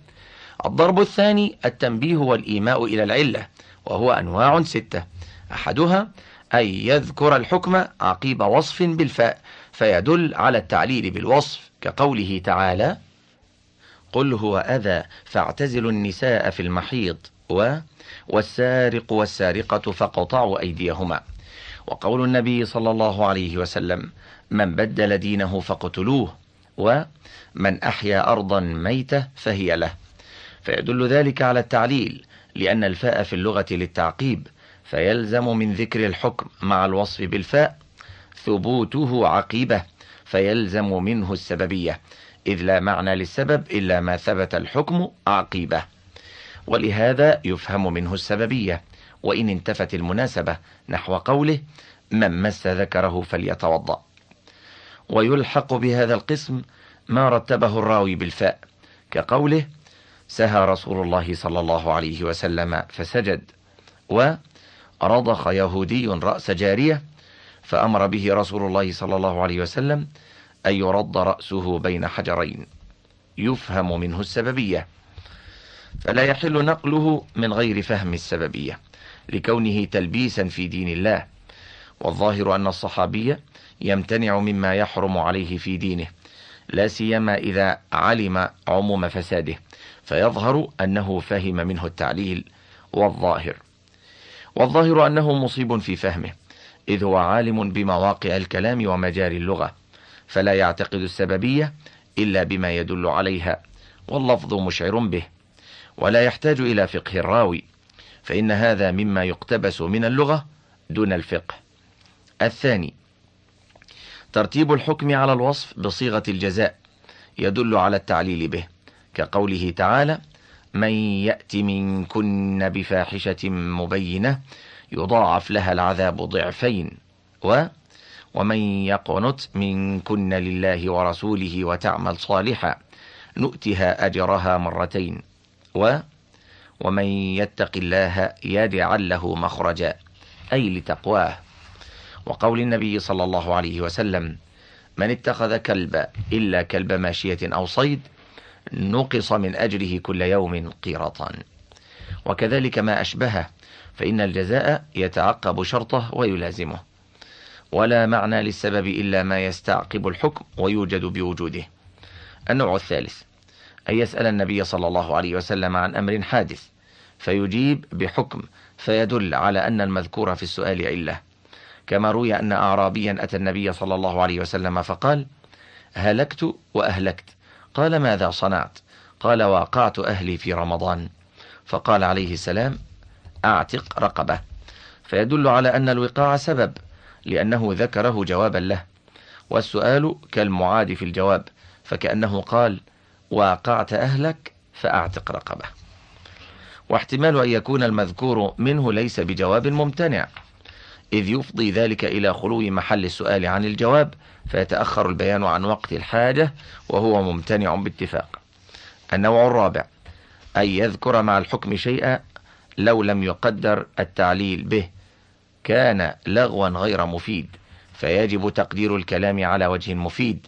الضرب الثاني التنبيه والإيماء إلى العلة وهو أنواع ستة. أحدها أن يذكر الحكم عقيب وصف بالفاء فيدل على التعليل بالوصف كقوله تعالى قل هو أذى فاعتزلوا النساء في المحيض و والسارق والسارقة فقطعوا أيديهما. وقول النبي صلى الله عليه وسلم من بدل دينه فاقتلوه ومن أحيا أرضا ميتة فهي له. فيدل ذلك على التعليل لأن الفاء في اللغة للتعقيب فيلزم من ذكر الحكم مع الوصف بالفاء ثبوته عقيبة فيلزم منه السببية. إذ لا معنى للسبب إلا ما ثبت الحكم عقيبة. ولهذا يفهم منه السببية وإن انتفت المناسبة نحو قوله من مس ذكره فليتوضأ. ويلحق بهذا القسم ما رتبه الراوي بالفاء كقوله سهى رسول الله صلى الله عليه وسلم فسجد ورضخ يهودي رأس جارية فأمر به رسول الله صلى الله عليه وسلم أن يرد رأسه بين حجرين. يفهم منه السببية. فلا يحل نقله من غير فهم السببية. لكونه تلبيسا في دين الله. والظاهر أن الصحابي يمتنع مما يحرم عليه في دينه. لا سيما إذا علم عموم فساده. فيظهر أنه فهم منه التعليل والظاهر. والظاهر أنه مصيب في فهمه. إذ هو عالم بمواقع الكلام ومجاري اللغة. فلا يعتقد السببية إلا بما يدل عليها واللفظ مشعر به ولا يحتاج إلى فقه الراوي فإن هذا مما يقتبس من اللغة دون الفقه. الثاني ترتيب الحكم على الوصف بصيغة الجزاء يدل على التعليل به كقوله تعالى من يأت منكن بفاحشة مبينة يضاعف لها العذاب ضعفين و ومن يقنت منكن لله ورسوله وتعمل صالحا نؤتها أجرها مرتين. و ومن يتق الله يجعل له مخرجا. أي لتقواه. وقول النبي صلى الله عليه وسلم من اتخذ كلبا إلا كلب ماشية أو صيد نقص من أجره كل يوم قيرطا. وكذلك ما أشبهه فإن الجزاء يتعقب شرطه ويلازمه. ولا معنى للسبب إلا ما يستعقب الحكم ويوجد بوجوده. النوع الثالث أن يسأل النبي صلى الله عليه وسلم عن أمر حادث فيجيب بحكم فيدل على أن المذكور في السؤال علة. كما روي أن أعرابيا أتى النبي صلى الله عليه وسلم فقال هلكت وأهلكت. قال ماذا صنعت؟ قال واقعت أهلي في رمضان. فقال عليه السلام أعتق رقبة. فيدل على أن الوقاع سبب لأنه ذكره جوابا له. والسؤال كالمعاد في الجواب فكأنه قال واقعت أهلك فأعتق رقبة. واحتمال أن يكون المذكور منه ليس بجواب ممتنع. إذ يفضي ذلك إلى خلو محل السؤال عن الجواب فيتأخر البيان عن وقت الحاجة وهو ممتنع باتفاق. النوع الرابع أن يذكر مع الحكم شيئا لو لم يقدر التعليل به. كان لغوا غير مفيد فيجب تقدير الكلام على وجه مفيد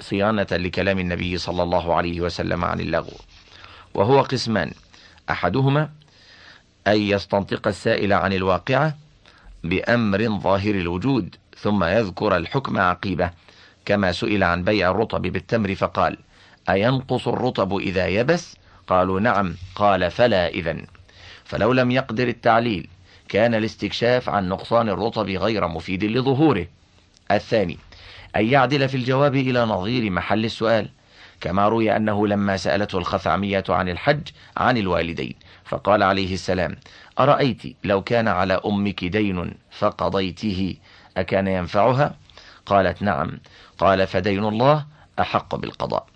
صيانة لكلام النبي صلى الله عليه وسلم عن اللغو. وهو قسمان أحدهما أن يستنطق السائل عن الواقعة بأمر ظاهر الوجود ثم يذكر الحكم عقيبة كما سئل عن بيع الرطب بالتمر فقال أينقص الرطب إذا يبس؟ قالوا نعم قال فلا إذن. فلو لم يقدر التعليل كان الاستكشاف عن نقصان الرطب غير مفيد لظهوره. الثاني أن يعدل في الجواب إلى نظير محل السؤال كما روي أنه لما سألته الخثعمية عن الحج عن الوالدين فقال عليه السلام أرأيت لو كان على أمك دين فقضيته أكان ينفعها قالت نعم. قال فدين الله أحق بالقضاء.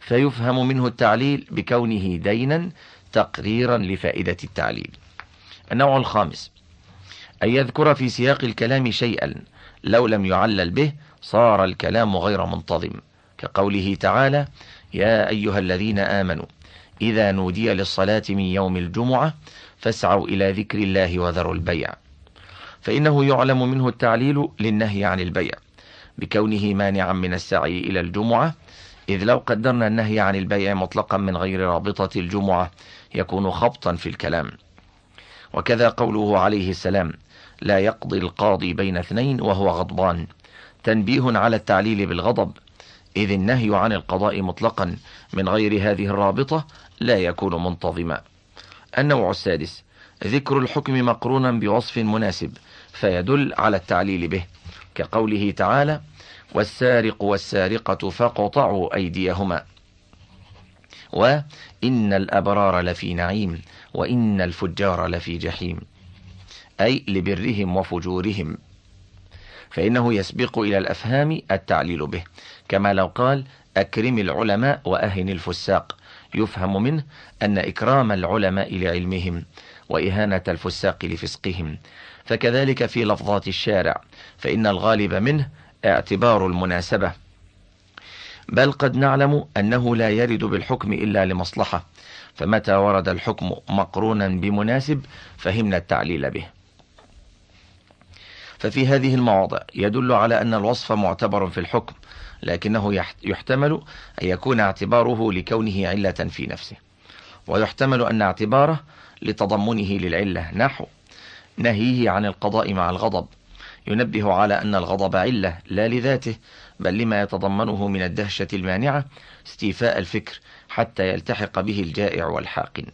فيفهم منه التعليل بكونه دينا تقريرا لفائدة التعليل. النوع الخامس أن يذكر في سياق الكلام شيئا لو لم يعلل به صار الكلام غير منتظم. كقوله تعالى يا أيها الذين آمنوا إذا نودي للصلاة من يوم الجمعة فاسعوا إلى ذكر الله وذروا البيع. فإنه يعلم منه التعليل للنهي عن البيع بكونه مانعا من السعي إلى الجمعة إذ لو قدرنا النهي عن البيع مطلقا من غير رابطة الجمعة يكون خبطا في الكلام. وكذا قوله عليه السلام لا يقضي القاضي بين اثنين وهو غضبان. تنبيه على التعليل بالغضب إذ النهي عن القضاء مطلقا من غير هذه الرابطة لا يكون منتظما. النوع السادس ذكر الحكم مقرونا بوصف مناسب فيدل على التعليل به كقوله تعالى والسارق والسارقة فاقطعوا أيديهما وإن الأبرار لفي نعيم وإن الفجار لفي جحيم أي لبرهم وفجورهم. فإنه يسبق إلى الأفهام التعليل به. كما لو قال أكرم العلماء وأهن الفساق. يفهم منه أن إكرام العلماء لعلمهم وإهانة الفساق لفسقهم. فكذلك في لفظات الشارع. فإن الغالب منه اعتبار المناسبة. بل قد نعلم أنه لا يرد بالحكم إلا لمصلحة. فمتى ورد الحكم مقرونا بمناسب فهمنا التعليل به. ففي هذه المواضع يدل على أن الوصف معتبر في الحكم لكنه يحتمل أن يكون اعتباره لكونه علة في نفسه ويحتمل أن اعتباره لتضمنه للعلة. نحو نهيه عن القضاء مع الغضب ينبه على أن الغضب علة لا لذاته بل لما يتضمنه من الدهشة المانعة استيفاء الفكر حتى يلتحق به الجائع والحاقن.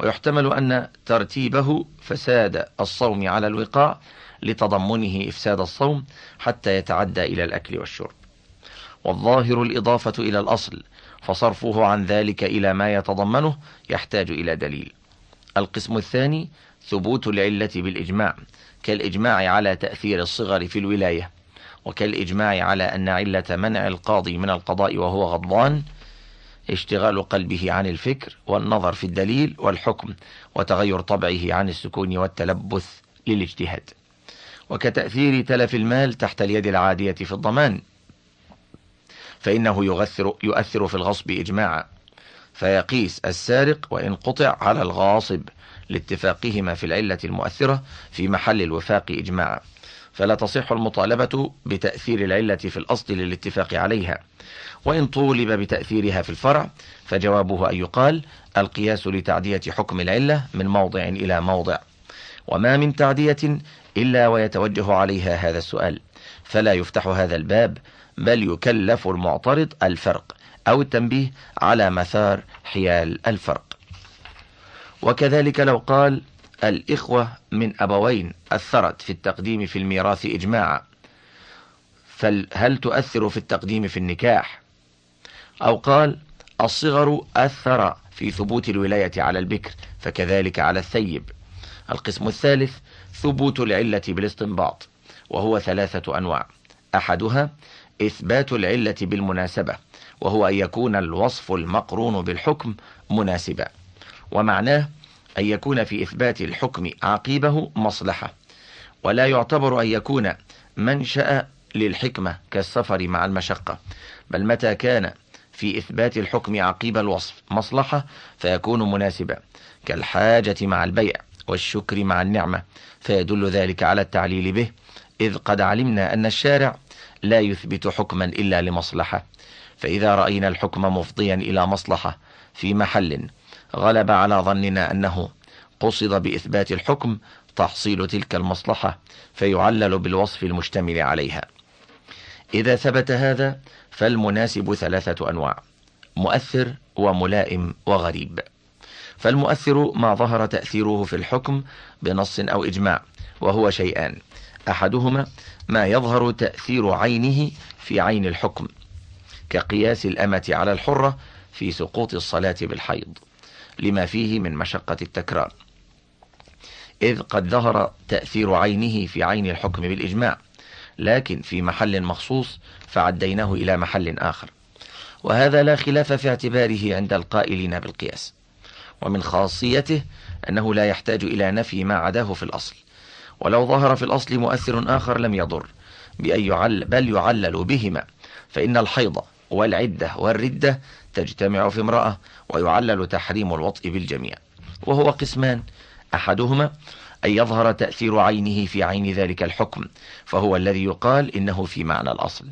ويحتمل أن ترتيبه فساد الصوم على الوقاع لتضمنه إفساد الصوم حتى يتعدى إلى الأكل والشرب. والظاهر الإضافة إلى الأصل فصرفه عن ذلك إلى ما يتضمنه يحتاج إلى دليل. القسم الثاني ثبوت العلة بالإجماع كالإجماع على تأثير الصغر في الولاية وكالإجماع على أن علة منع القاضي من القضاء وهو غضبان اشتغال قلبه عن الفكر والنظر في الدليل والحكم وتغير طبعه عن السكون والتلبث للاجتهاد. وكتأثير تلف المال تحت اليد العادية في الضمان. فإنه يؤثر, يؤثر في الغصب إجماعا. فيقيس السارق وإن قطع على الغاصب لاتفاقهما في العلة المؤثرة في محل الوفاق إجماعا. فلا تصح المطالبة بتأثير العلة في الأصل للاتفاق عليها. وإن طولب بتأثيرها في الفرع فجوابه أن يقال القياس لتعدية حكم العلة من موضع إلى موضع. وما من تعدية إلا ويتوجه عليها هذا السؤال. فلا يفتح هذا الباب بل يكلف المعترض الفرق أو التنبيه على مثار حيال الفرق. وكذلك لو قال الإخوة من أبوين أثرت في التقديم في الميراث إجماعا فهل تؤثر في التقديم في النكاح؟ أو قال الصغر أثر في ثبوت الولاية على البكر فكذلك على الثيب. القسم الثالث ثبوت العلة بالاستنباط وهو ثلاثة أنواع. أحدها إثبات العلة بالمناسبة وهو أن يكون الوصف المقرون بالحكم مناسبا. ومعناه أن يكون في إثبات الحكم عقيبه مصلحة. ولا يعتبر أن يكون منشأ للحكمة كالسفر مع المشقة بل متى كان في إثبات الحكم عقيب الوصف مصلحة فيكون مناسبا كالحاجة مع البيع والشكر مع النعمة فيدل ذلك على التعليل به إذ قد علمنا أن الشارع لا يثبت حكما إلا لمصلحة. فإذا رأينا الحكم مفضيا إلى مصلحة في محل غلب على ظننا أنه قصد بإثبات الحكم تحصيل تلك المصلحة فيعلل بالوصف المشتمل عليها. إذا ثبت هذا فالمناسب ثلاثة أنواع مؤثر وملائم وغريب. فالمؤثر ما ظهر تأثيره في الحكم بنص أو إجماع وهو شيئان. أحدهما ما يظهر تأثير عينه في عين الحكم كقياس الأمة على الحرة في سقوط الصلاة بالحيض لما فيه من مشقة التكرار. إذ قد ظهر تأثير عينه في عين الحكم بالإجماع لكن في محل مخصوص فعديناه إلى محل آخر. وهذا لا خلاف في اعتباره عند القائلين بالقياس. ومن خاصيته أنه لا يحتاج إلى نفي ما عداه في الأصل. ولو ظهر في الأصل مؤثر آخر لم يضر بأن يعل بل يعلل بهما. فإن الحيض والعدة والردة تجتمع في امرأة ويعلل تحريم الوطء بالجميع. وهو قسمان أحدهما أن يظهر تأثير عينه في عين ذلك الحكم فهو الذي يقال إنه في معنى الأصل.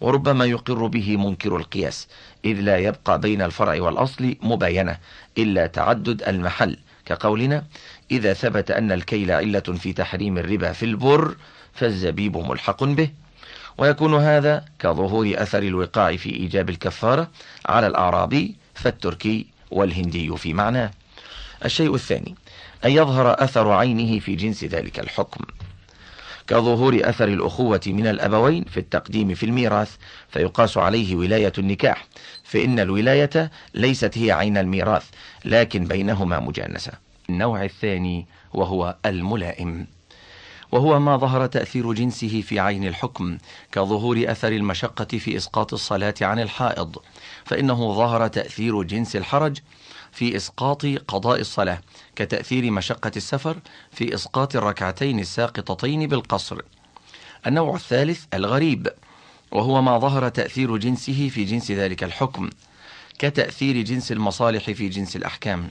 وربما يقر به منكر القياس إذ لا يبقى بين الفرع والأصل مباينة إلا تعدد المحل. كقولنا إذا ثبت أن الكيل علة في تحريم الربا في البر فالزبيب ملحق به. ويكون هذا كظهور أثر الوقاع في إيجاب الكفارة على الأعرابي فالتركي والهندي في معناه. الشيء الثاني أن يظهر أثر عينه في جنس ذلك الحكم. كظهور أثر الأخوة من الأبوين في التقديم في الميراث فيقاس عليه ولاية النكاح فإن الولاية ليست هي عين الميراث لكن بينهما مجانسة. النوع الثاني وهو الملائم. وهو ما ظهر تأثير جنسه في عين الحكم كظهور أثر المشقة في إسقاط الصلاة عن الحائض فإنه ظهر تأثير جنس الحرج في إسقاط قضاء الصلاة كتأثير مشقة السفر في إسقاط الركعتين الساقطتين بالقصر. النوع الثالث الغريب وهو ما ظهر تأثير جنسه في جنس ذلك الحكم كتأثير جنس المصالح في جنس الأحكام.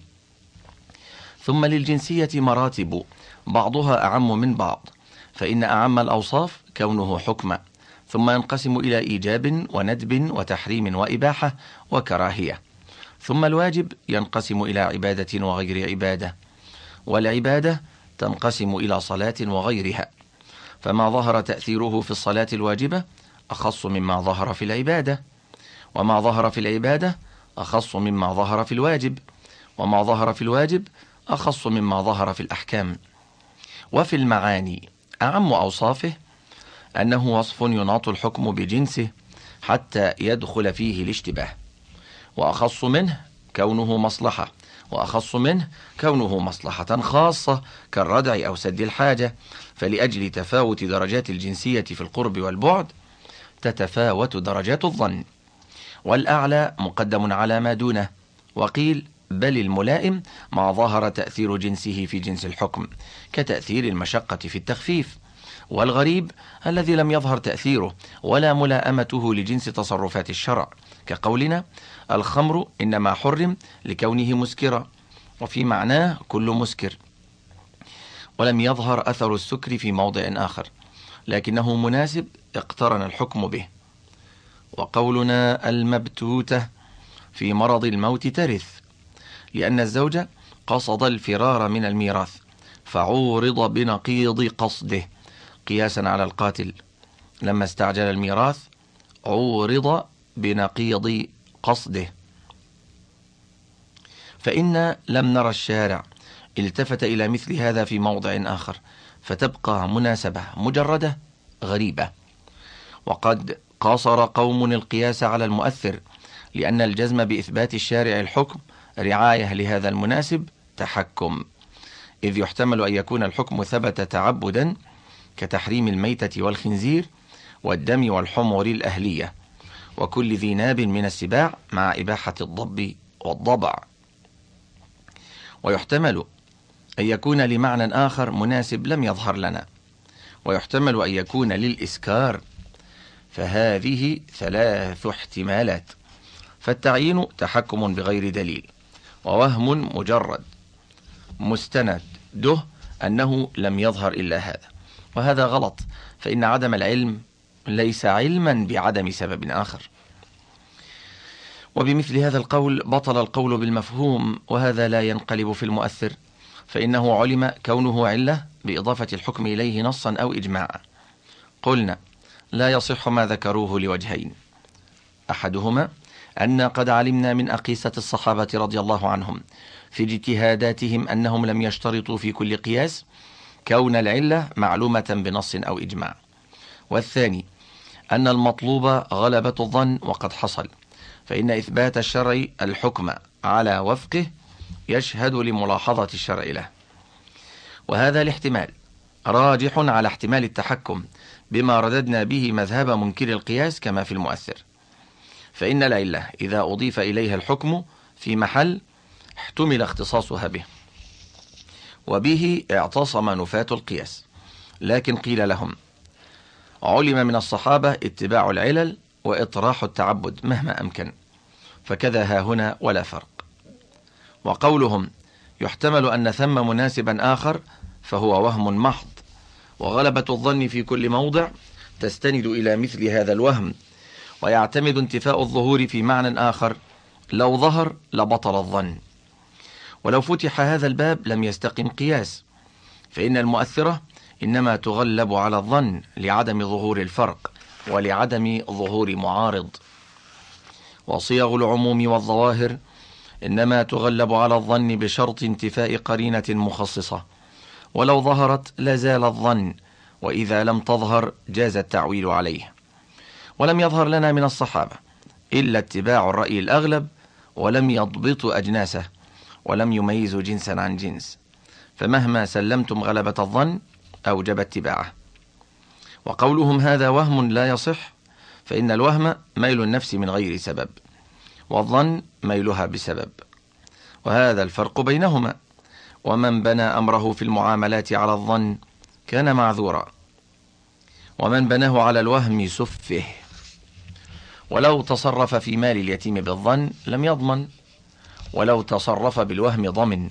ثم للجنسية مراتب بعضها أعم من بعض فإن أعم الأوصاف كونه حكما ثم ينقسم إلى إيجاب وندب وتحريم وإباحة وكراهية. ثم الواجب ينقسم إلى عبادة وغير عبادة والعبادة تنقسم إلى صلاة وغيرها فما ظهر تأثيره في الصلاة الواجبة أخص مما ظهر في العبادة وما ظهر في العبادة أخص مما ظهر في الواجب وما ظهر في الواجب أخص مما ظهر في الأحكام. وفي المعاني أعم أوصافه أنه وصف يناط الحكم بجنسه حتى يدخل فيه الاشتباه. وأخص منه كونه مصلحة وأخص منه كونه مصلحة خاصة كالردع أو سد الحاجة. فلأجل تفاوت درجات الجنسية في القرب والبعد تتفاوت درجات الظن. والأعلى مقدم على ما دونه. وقيل بل الملائم ما ظهر تأثير جنسه في جنس الحكم كتأثير المشقة في التخفيف. والغريب الذي لم يظهر تأثيره ولا ملاءمته لجنس تصرفات الشرع كقولنا الخمر إنما حرم لكونه مسكرا وفي معناه كل مسكر. ولم يظهر أثر السكر في موضع آخر لكنه مناسب اقترن الحكم به. وقولنا المبتوتة في مرض الموت ترث لأن الزوج قصد الفرار من الميراث فعورض بنقيض قصده قياسا على القاتل. لما استعجل الميراث عورض بنقيض قصده. فإن لم نرى الشارع التفت إلى مثل هذا في موضع آخر فتبقى مناسبة مجردة غريبة. وقد قاصر قوم القياس على المؤثر لأن الجزم بإثبات الشارع الحكم رعاية لهذا المناسب تحكم. إذ يحتمل أن يكون الحكم ثبت تعبدا كتحريم الميتة والخنزير والدم والحمر الأهلية. وكل ذي ناب من السباع مع إباحة الضب والضبع. ويحتمل أن يكون لمعنى آخر مناسب لم يظهر لنا. ويحتمل أن يكون للإسكار فهذه ثلاث احتمالات. فالتعيين تحكم بغير دليل. ووهم مجرد. مستند. ده أنه لم يظهر إلا هذا. وهذا غلط. فإن عدم العلم ليس علما بعدم سبب آخر. وبمثل هذا القول بطل القول بالمفهوم وهذا لا ينقلب في المؤثر فإنه علم كونه علة بإضافة الحكم إليه نصا أو إجماعا. قلنا لا يصح ما ذكروه لوجهين. أحدهما أن قد علمنا من أقيسة الصحابة رضي الله عنهم في اجتهاداتهم أنهم لم يشترطوا في كل قياس كون العلة معلومة بنص أو إجماع. والثاني أن المطلوب غلبة الظن وقد حصل فإن إثبات الشرع الحكم على وفقه يشهد لملاحظة الشرع له. وهذا الاحتمال راجح على احتمال التحكم بما رددنا به مذهب منكر القياس كما في المؤثر. فإن العلة إذا أضيف إليها الحكم في محل احتمل اختصاصها به وبه اعتصم نفاة القياس لكن قيل لهم علم من الصحابة اتباع العلل وإطراح التعبد مهما أمكن. فكذا ها هنا ولا فرق. وقولهم يحتمل أن ثم مناسبا آخر فهو وهم محض. وغلبة الظن في كل موضع تستند إلى مثل هذا الوهم ويعتمد انتفاء الظهور في معنى آخر لو ظهر لبطل الظن. ولو فتح هذا الباب لم يستقم قياس فإن المؤثرة إنما تغلب على الظن لعدم ظهور الفرق ولعدم ظهور معارض. وصيغ العموم والظواهر إنما تغلب على الظن بشرط انتفاء قرينة مخصصة. ولو ظهرت لزال الظن وإذا لم تظهر جاز التعويل عليه. ولم يظهر لنا من الصحابة إلا اتباع الرأي الأغلب ولم يضبطوا أجناسه ولم يميزوا جنسا عن جنس. فمهما سلمتم غلبة الظن أوجب اتباعه. وقولهم هذا وهم لا يصح فإن الوهم ميل النفس من غير سبب والظن ميلها بسبب. وهذا الفرق بينهما. ومن بنى أمره في المعاملات على الظن كان معذورا. ومن بناه على الوهم سفه. ولو تصرف في مال اليتيم بالظن لم يضمن. ولو تصرف بالوهم ضمن.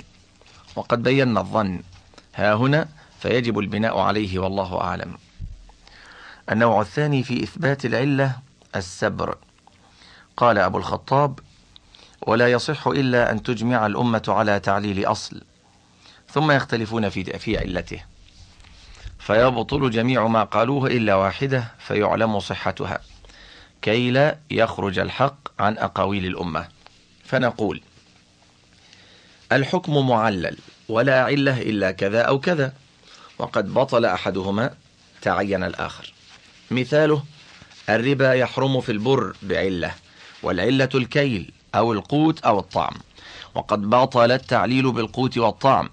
وقد بينا الظن. ها هنا فيجب البناء عليه والله أعلم. النوع الثاني في إثبات العلة السبر. قال أبو الخطاب ولا يصح إلا أن تجمع الأمة على تعليل أصل ثم يختلفون في في علته. فيبطل جميع ما قالوه إلا واحدة فيعلم صحتها. كي لا يخرج الحق عن أقاويل الأمة. فنقول الحكم معلل ولا علة إلا كذا أو كذا. وقد بطل أحدهما تعين الآخر. مثاله الربا يحرم في البر بعلة والعلة الكيل أو القوت أو الطعم. وقد بطل التعليل بالقوت والطعم.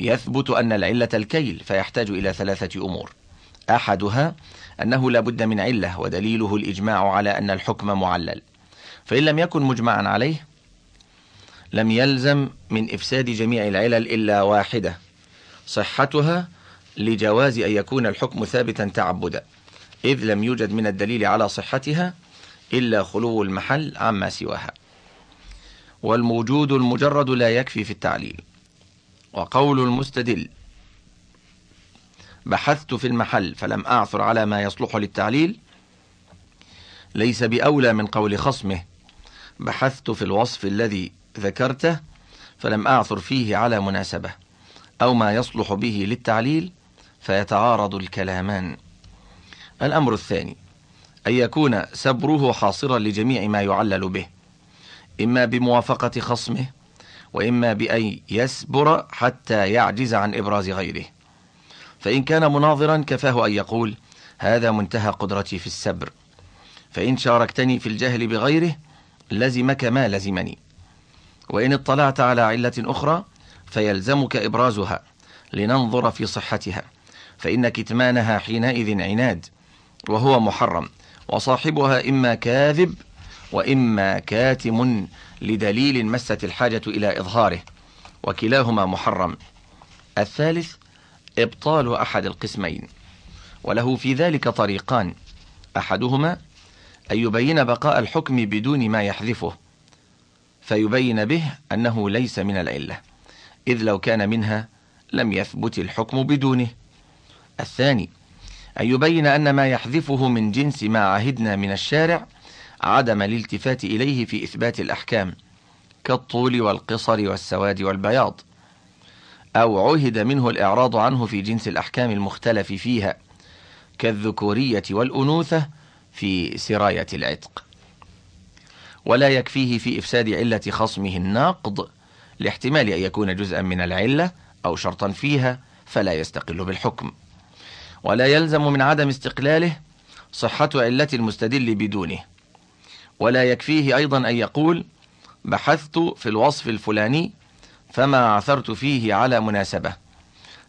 يثبت أن العلة الكيل فيحتاج إلى ثلاثة أمور. أحدها أنه لا بد من علة ودليله الإجماع على أن الحكم معلل. فإن لم يكن مجمعا عليه لم يلزم من إفساد جميع العلل إلا واحدة. صحتها لجواز أن يكون الحكم ثابتا تعبدا إذ لم يوجد من الدليل على صحتها إلا خلو المحل عما سواها. والموجود المجرد لا يكفي في التعليل وقول المستدل بحثت في المحل فلم أعثر على ما يصلح للتعليل ليس بأولى من قول خصمه بحثت في الوصف الذي ذكرته فلم أعثر فيه على مناسبة. أو ما يصلح به للتعليل فيتعارض الكلامان. الأمر الثاني أن يكون سبره حاصرا لجميع ما يعلل به إما بموافقة خصمه وإما بأن يسبر حتى يعجز عن إبراز غيره. فإن كان مناظرا كفاه أن يقول هذا منتهى قدرتي في السبر فإن شاركتني في الجهل بغيره لزمك ما لزمني. وإن اطلعت على علة أخرى فيلزمك إبرازها لننظر في صحتها فإن كتمانها حينئذ عناد وهو محرم وصاحبها إما كاذب وإما كاتم لدليل مست الحاجة إلى إظهاره وكلاهما محرم. الثالث إبطال أحد القسمين وله في ذلك طريقان أحدهما أن يبين بقاء الحكم بدون ما يحذفه فيبين به أنه ليس من العلة. إذ لو كان منها لم يثبت الحكم بدونه. الثاني أن يبين أن ما يحذفه من جنس ما عهدنا من الشارع عدم الالتفات إليه في إثبات الأحكام كالطول والقصر والسواد والبياض أو عهد منه الإعراض عنه في جنس الأحكام المختلف فيها كالذكورية والأنوثة في سراية العتق. ولا يكفيه في إفساد علة خصمه الناقض لاحتمال أن يكون جزءا من العلة أو شرطا فيها فلا يستقل بالحكم. ولا يلزم من عدم استقلاله صحة علة المستدل بدونه. ولا يكفيه أيضا أن يقول بحثت في الوصف الفلاني فما عثرت فيه على مناسبة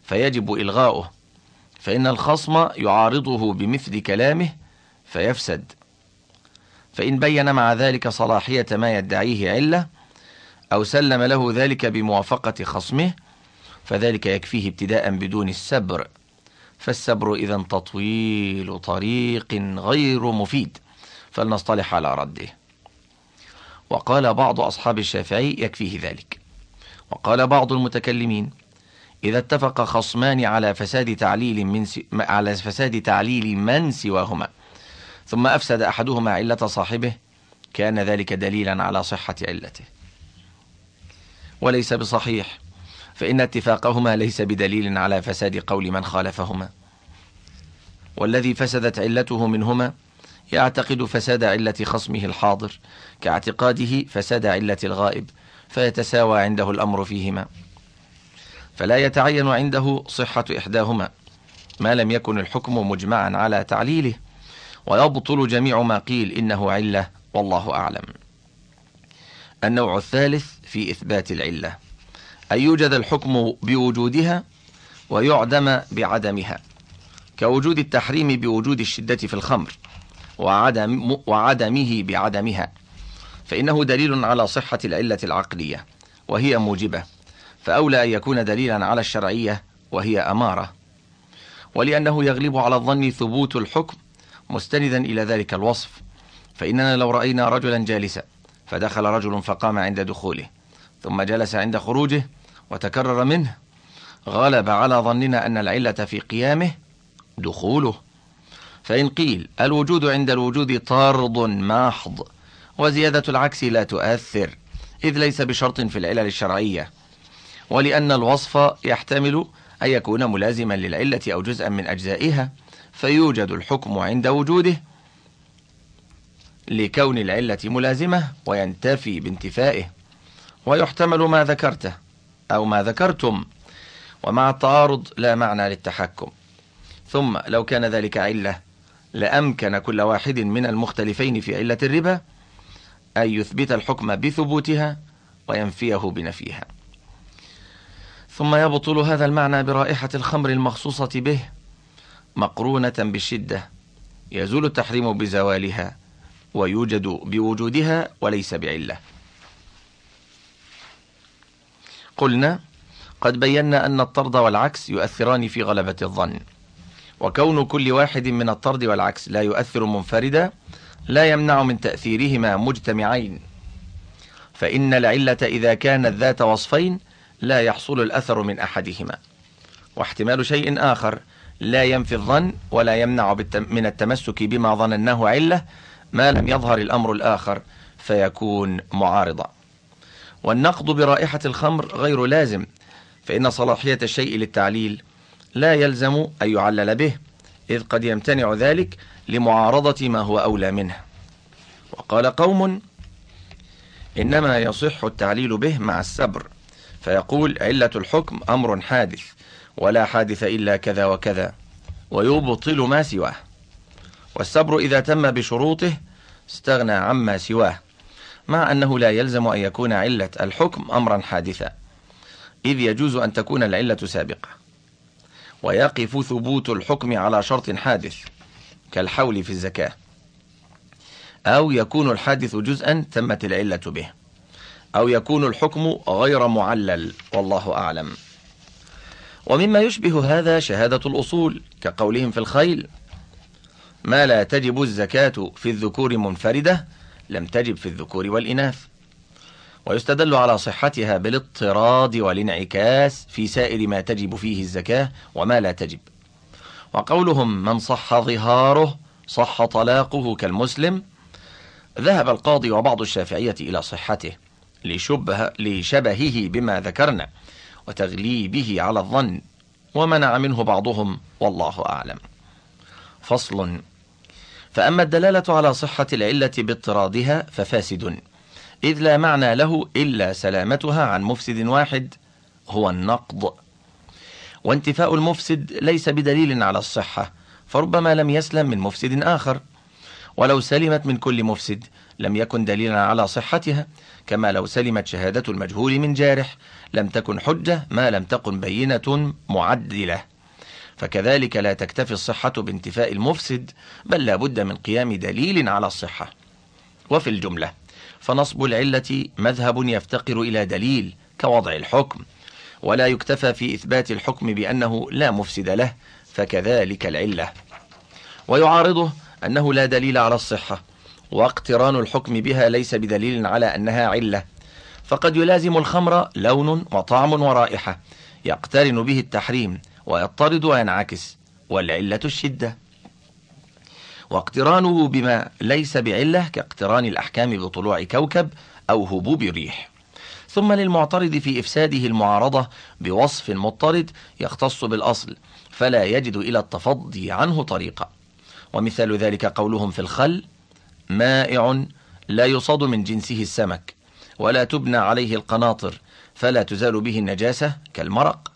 فيجب إلغاؤه. فإن الخصم يعارضه بمثل كلامه فيفسد. فإن بين مع ذلك صلاحية ما يدعيه علة أو سلم له ذلك بموافقة خصمه فذلك يكفيه ابتداء بدون السبر. فالسبر إذا تطويل طريق غير مفيد فلنصطلح على رده. وقال بعض أصحاب الشافعي يكفيه ذلك. وقال بعض المتكلمين إذا اتفق خصمان على فساد تعليل من س... على فساد تعليل من سواهما ثم أفسد أحدهما علة صاحبه كان ذلك دليلا على صحة علته. وليس بصحيح. فإن اتفاقهما ليس بدليل على فساد قول من خالفهما. والذي فسدت علته منهما يعتقد فساد علة خصمه الحاضر كاعتقاده فساد علة الغائب فيتساوى عنده الأمر فيهما. فلا يتعين عنده صحة إحداهما. ما لم يكن الحكم مجمعا على تعليله ويبطل جميع ما قيل إنه علة والله أعلم. النوع الثالث في إثبات العلة. أن يوجد الحكم بوجودها ويعدم بعدمها كوجود التحريم بوجود الشدة في الخمر وعدم وعدمه بعدمها. فإنه دليل على صحة العلة العقلية وهي موجبة. فأولى أن يكون دليلا على الشرعية وهي أمارة. ولأنه يغلب على الظن ثبوت الحكم مستندا إلى ذلك الوصف. فإننا لو رأينا رجلا جالسا فدخل رجل فقام عند دخوله. ثم جلس عند خروجه وتكرر منه غلب على ظننا أن العلة في قيامه دخوله. فإن قيل الوجود عند الوجود طارد محض وزيادة العكس لا تؤثر إذ ليس بشرط في العلل الشرعية. ولأن الوصف يحتمل أن يكون ملازما للعلة أو جزءا من أجزائها فيوجد الحكم عند وجوده لكون العلة ملازمة وينتفي بانتفائه. ويحتمل ما ذكرته أو ما ذكرتم ومع التعارض لا معنى للتحكم. ثم لو كان ذلك علة لأمكن كل واحد من المختلفين في علة الربا أن يثبت الحكم بثبوتها وينفيه بنفيها. ثم يبطل هذا المعنى برائحة الخمر المخصوصة به مقرونة بالشدة. يزول التحريم بزوالها ويوجد بوجودها وليس بعلة. قلنا قد بينا أن الطرد والعكس يؤثران في غلبة الظن. وكون كل واحد من الطرد والعكس لا يؤثر منفردا لا يمنع من تأثيرهما مجتمعين. فإن العلة إذا كانت ذات وصفين لا يحصل الأثر من أحدهما. واحتمال شيء آخر لا ينفي الظن ولا يمنع من التمسك بما ظنناه علة ما لم يظهر الأمر الآخر فيكون معارضا والنقض برائحة الخمر غير لازم فإن صلاحية الشيء للتعليل لا يلزم أن يعلل به إذ قد يمتنع ذلك لمعارضة ما هو أولى منه. وقال قوم إنما يصح التعليل به مع السبر فيقول علة الحكم أمر حادث ولا حادث إلا كذا وكذا ويبطل ما سواه. والسبر إذا تم بشروطه استغنى عما سواه. مع أنه لا يلزم أن يكون علة الحكم أمرا حادثا إذ يجوز أن تكون العلة سابقة. ويقف ثبوت الحكم على شرط حادث كالحول في الزكاة. أو يكون الحادث جزءا تمت العلة به أو يكون الحكم غير معلل والله أعلم. ومما يشبه هذا شهادة الأصول كقولهم في الخيل ما لا تجب الزكاة في الذكور منفردة لم تجب في الذكور والإناث. ويستدل على صحتها بالاضطراد والانعكاس في سائر ما تجب فيه الزكاة وما لا تجب. وقولهم من صح ظهاره صح طلاقه كالمسلم. ذهب القاضي وبعض الشافعية إلى صحته لشبه لشبهه بما ذكرنا وتغليبه على الظن ومنع منه بعضهم والله أعلم. فصل فأما الدلالة على صحة العلة باضطرادها ففاسد. إذ لا معنى له إلا سلامتها عن مفسد واحد هو النقض. وانتفاء المفسد ليس بدليل على الصحة فربما لم يسلم من مفسد آخر. ولو سلمت من كل مفسد لم يكن دليلا على صحتها. كما لو سلمت شهادة المجهول من جارح لم تكن حجة ما لم تكن بينة معدلة. فكذلك لا تكتفي الصحة بانتفاء المفسد بل لا بد من قيام دليل على الصحة. وفي الجملة فنصب العلة مذهب يفتقر إلى دليل كوضع الحكم ولا يكتفى في إثبات الحكم بأنه لا مفسد له فكذلك العلة. ويعارضه أنه لا دليل على الصحة واقتران الحكم بها ليس بدليل على أنها علة. فقد يلازم الخمر لون وطعم ورائحة يقترن به التحريم ويضطرد وينعكس والعلة الشدة. واقترانه بما ليس بعلة كاقتران الأحكام بطلوع كوكب أو هبوب ريح ثم للمعترض في إفساده المعارضة بوصف مضطرد يختص بالأصل فلا يجد إلى التفضي عنه طريقا ومثال ذلك قولهم في الخل مائع لا يصاد من جنسه السمك ولا تبنى عليه القناطر فلا تزال به النجاسة كالمرق.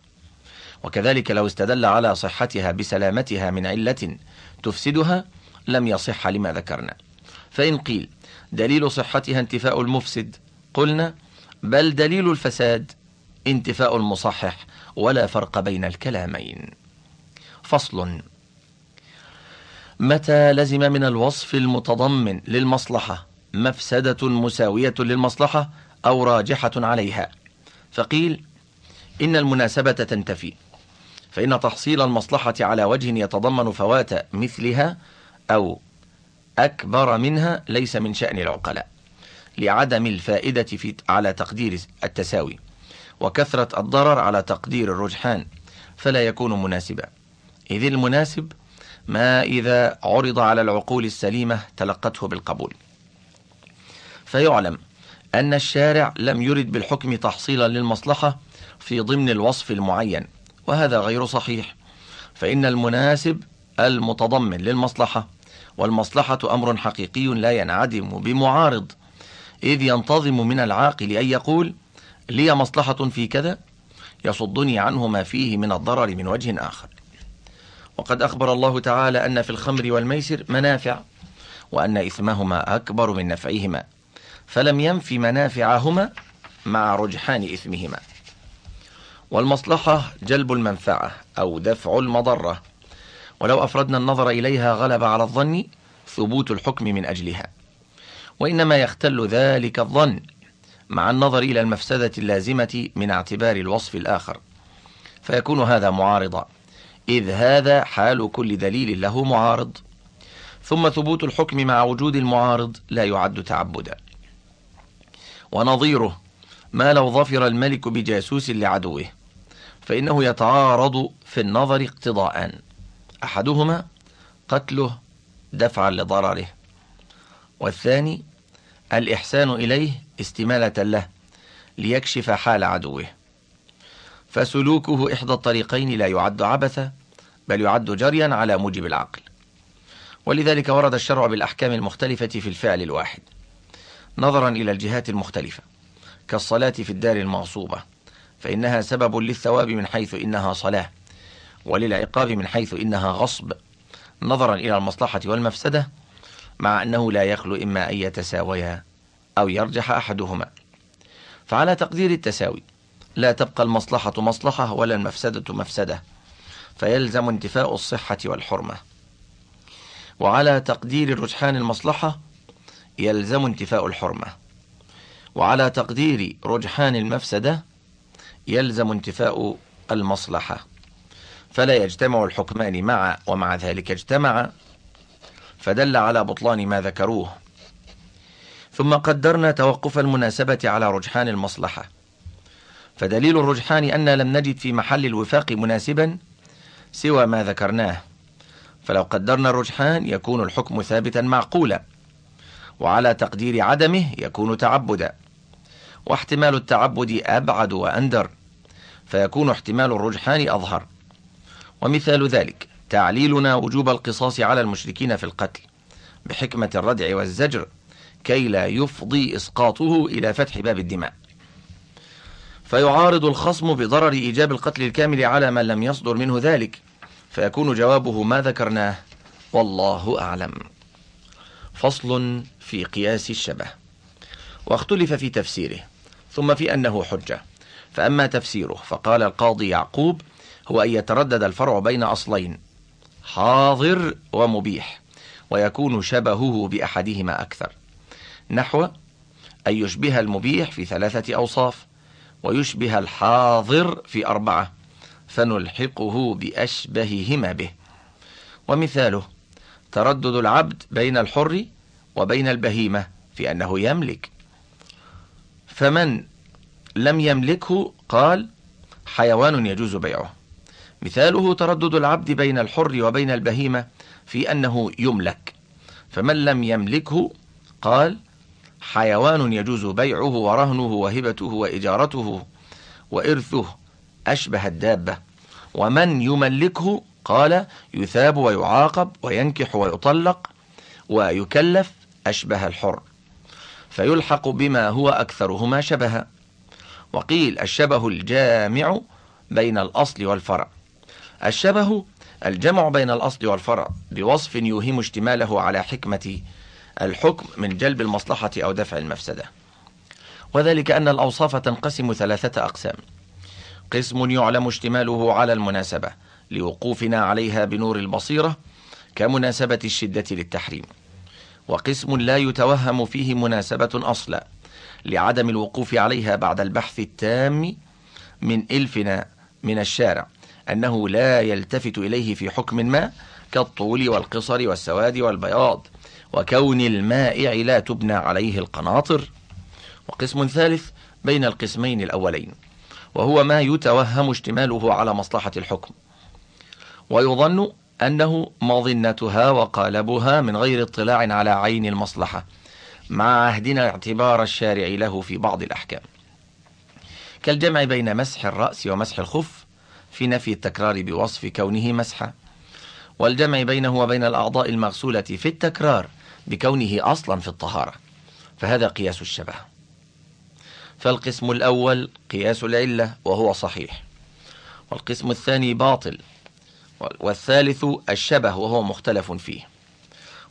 وكذلك لو استدل على صحتها بسلامتها من علة تفسدها لم يصح لما ذكرنا. فإن قيل دليل صحتها انتفاء المفسد قلنا بل دليل الفساد انتفاء المصحح ولا فرق بين الكلامين. فصل متى لزم من الوصف المتضمن للمصلحة مفسدة مساوية للمصلحة أو راجحة عليها؟ فقيل إن المناسبة تنتفي. فإن تحصيل المصلحة على وجه يتضمن فوات مثلها أو أكبر منها ليس من شأن العقلاء لعدم الفائدة في على تقدير التساوي وكثرة الضرر على تقدير الرجحان فلا يكون مناسبا. إذ المناسب ما إذا عرض على العقول السليمة تلقته بالقبول. فيعلم أن الشارع لم يرد بالحكم تحصيلا للمصلحة في ضمن الوصف المعين. وهذا غير صحيح. فإن المناسب المتضمن للمصلحة والمصلحة أمر حقيقي لا ينعدم بمعارض إذ ينتظم من العاقل أن يقول لي مصلحة في كذا؟ يصدني عنه ما فيه من الضرر من وجه آخر. وقد أخبر الله تعالى أن في الخمر والميسر منافع وأن إثمهما أكبر من نفعهما فلم ينف منافعهما مع رجحان إثمهما. والمصلحة جلب المنفعة أو دفع المضرة. ولو أفردنا النظر إليها غلب على الظن ثبوت الحكم من أجلها. وإنما يختل ذلك الظن مع النظر إلى المفسدة اللازمة من اعتبار الوصف الآخر. فيكون هذا معارضا. إذ هذا حال كل دليل له معارض. ثم ثبوت الحكم مع وجود المعارض لا يعد تعبدا. ونظيره ما لو ظفر الملك بجاسوس لعدوه فإنه يتعارض في النظر اقتضاءان أحدهما قتله دفعا لضرره والثاني الإحسان إليه استمالة له ليكشف حال عدوه. فسلوكه إحدى الطريقين لا يعد عبثا بل يعد جريا على موجب العقل. ولذلك ورد الشرع بالأحكام المختلفة في الفعل الواحد. نظرا إلى الجهات المختلفة. كالصلاة في الدار المغصوبة فإنها سبب للثواب من حيث إنها صلاة وللعقاب من حيث إنها غصب. نظرا إلى المصلحة والمفسدة مع أنه لا يخلو إما أن يتساويا أو يرجح أحدهما. فعلى تقدير التساوي لا تبقى المصلحة مصلحة ولا المفسدة مفسدة فيلزم انتفاء الصحة والحرمة. وعلى تقدير رجحان المصلحة يلزم انتفاء الحرمة. وعلى تقدير رجحان المفسدة يلزم انتفاء المصلحة. فلا يجتمع الحكمان مع ومع ذلك اجتمع فدل على بطلان ما ذكروه. ثم قدرنا توقف المناسبة على رجحان المصلحة. فدليل الرجحان أن لم نجد في محل الوفاق مناسبا سوى ما ذكرناه. فلو قدرنا الرجحان يكون الحكم ثابتا معقولا وعلى تقدير عدمه يكون تعبدا. واحتمال التعبد أبعد وأندر فيكون احتمال الرجحان أظهر. ومثال ذلك تعليلنا وجوب القصاص على المشركين في القتل بحكمة الردع والزجر كي لا يفضي إسقاطه إلى فتح باب الدماء. فيعارض الخصم بضرر إيجاب القتل الكامل على من لم يصدر منه ذلك فيكون جوابه ما ذكرناه والله أعلم. فصل في قياس الشبه. واختلف في تفسيره. ثم في أنه حجة. فأما تفسيره فقال القاضي يعقوب هو أن يتردد الفرع بين أصلين حاضر ومبيح ويكون شبهه بأحدهما أكثر. نحو أن يشبه المبيح في ثلاثة أوصاف ويشبه الحاضر في أربعة فنلحقه بأشبههما به. ومثاله تردد العبد بين الحر وبين البهيمة في أنه يملك فمن لم يملكه قال حيوان يجوز بيعه. مثاله تردد العبد بين الحر وبين البهيمة في أنه يملك. فمن لم يملكه قال حيوان يجوز بيعه ورهنه وهبته وإجارته وإرثه أشبه الدابة. ومن يملكه قال يثاب ويعاقب وينكح ويطلق ويكلف أشبه الحر. فيلحق بما هو أكثرهما شبها. وقيل الشبه الجامع بين الأصل والفرع. الشبه الجمع بين الأصل والفرع بوصف يوهم اشتماله على حكمة الحكم من جلب المصلحة أو دفع المفسدة. وذلك أن الأوصاف تنقسم ثلاثة أقسام. قسم يعلم اشتماله على المناسبة لوقوفنا عليها بنور البصيرة كمناسبة الشدة للتحريم. وقسم لا يتوهم فيه مناسبة أصلا لعدم الوقوف عليها بعد البحث التام من إلفنا من الشارع أنه لا يلتفت إليه في حكم ما كالطول والقصر والسواد والبياض وكون المائع لا تبنى عليه القناطر. وقسم ثالث بين القسمين الأولين وهو ما يتوهم اشتماله على مصلحة الحكم. ويظن أنه مظنتها وقالبها من غير اطلاع على عين المصلحة مع عهدنا اعتبار الشارع له في بعض الأحكام. كالجمع بين مسح الرأس ومسح الخف في نفي التكرار بوصف كونه مسحا والجمع بينه وبين الأعضاء المغسولة في التكرار بكونه أصلا في الطهارة فهذا قياس الشبه. فالقسم الأول قياس العلة وهو صحيح والقسم الثاني باطل والثالث الشبه وهو مختلف فيه.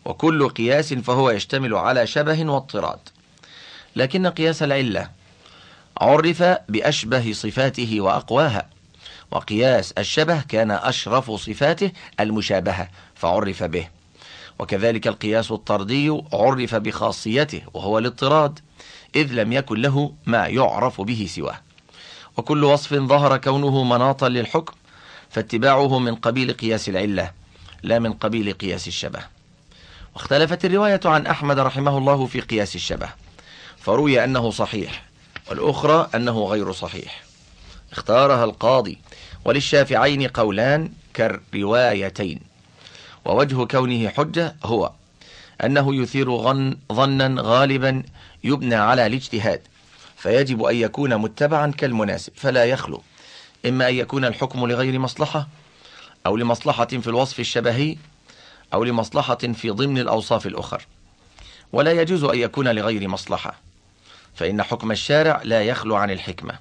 وكل قياس فهو يشتمل على شبه واضطراد. لكن قياس العلة عرف بأشبه صفاته وأقواها. وقياس الشبه كان أشرف صفاته المشابهة فعرف به. وكذلك القياس الطردي عرف بخاصيته وهو الاضطراد إذ لم يكن له ما يعرف به سواه. وكل وصف ظهر كونه مناطا للحكم فاتباعه من قبيل قياس العلة لا من قبيل قياس الشبه. واختلفت الرواية عن أحمد رحمه الله في قياس الشبه فروي أنه صحيح والأخرى أنه غير صحيح. اختارها القاضي وللشافعين قولان كالروايتين ووجه كونه حجة هو أنه يثير ظن ظنا غالبا يبنى على الاجتهاد فيجب أن يكون متبعا كالمناسب فلا يخلو. إما أن يكون الحكم لغير مصلحة أو لمصلحة في الوصف الشبهي أو لمصلحة في ضمن الأوصاف الأخر. ولا يجوز أن يكون لغير مصلحة فإن حكم الشارع لا يخلو عن الحكمة.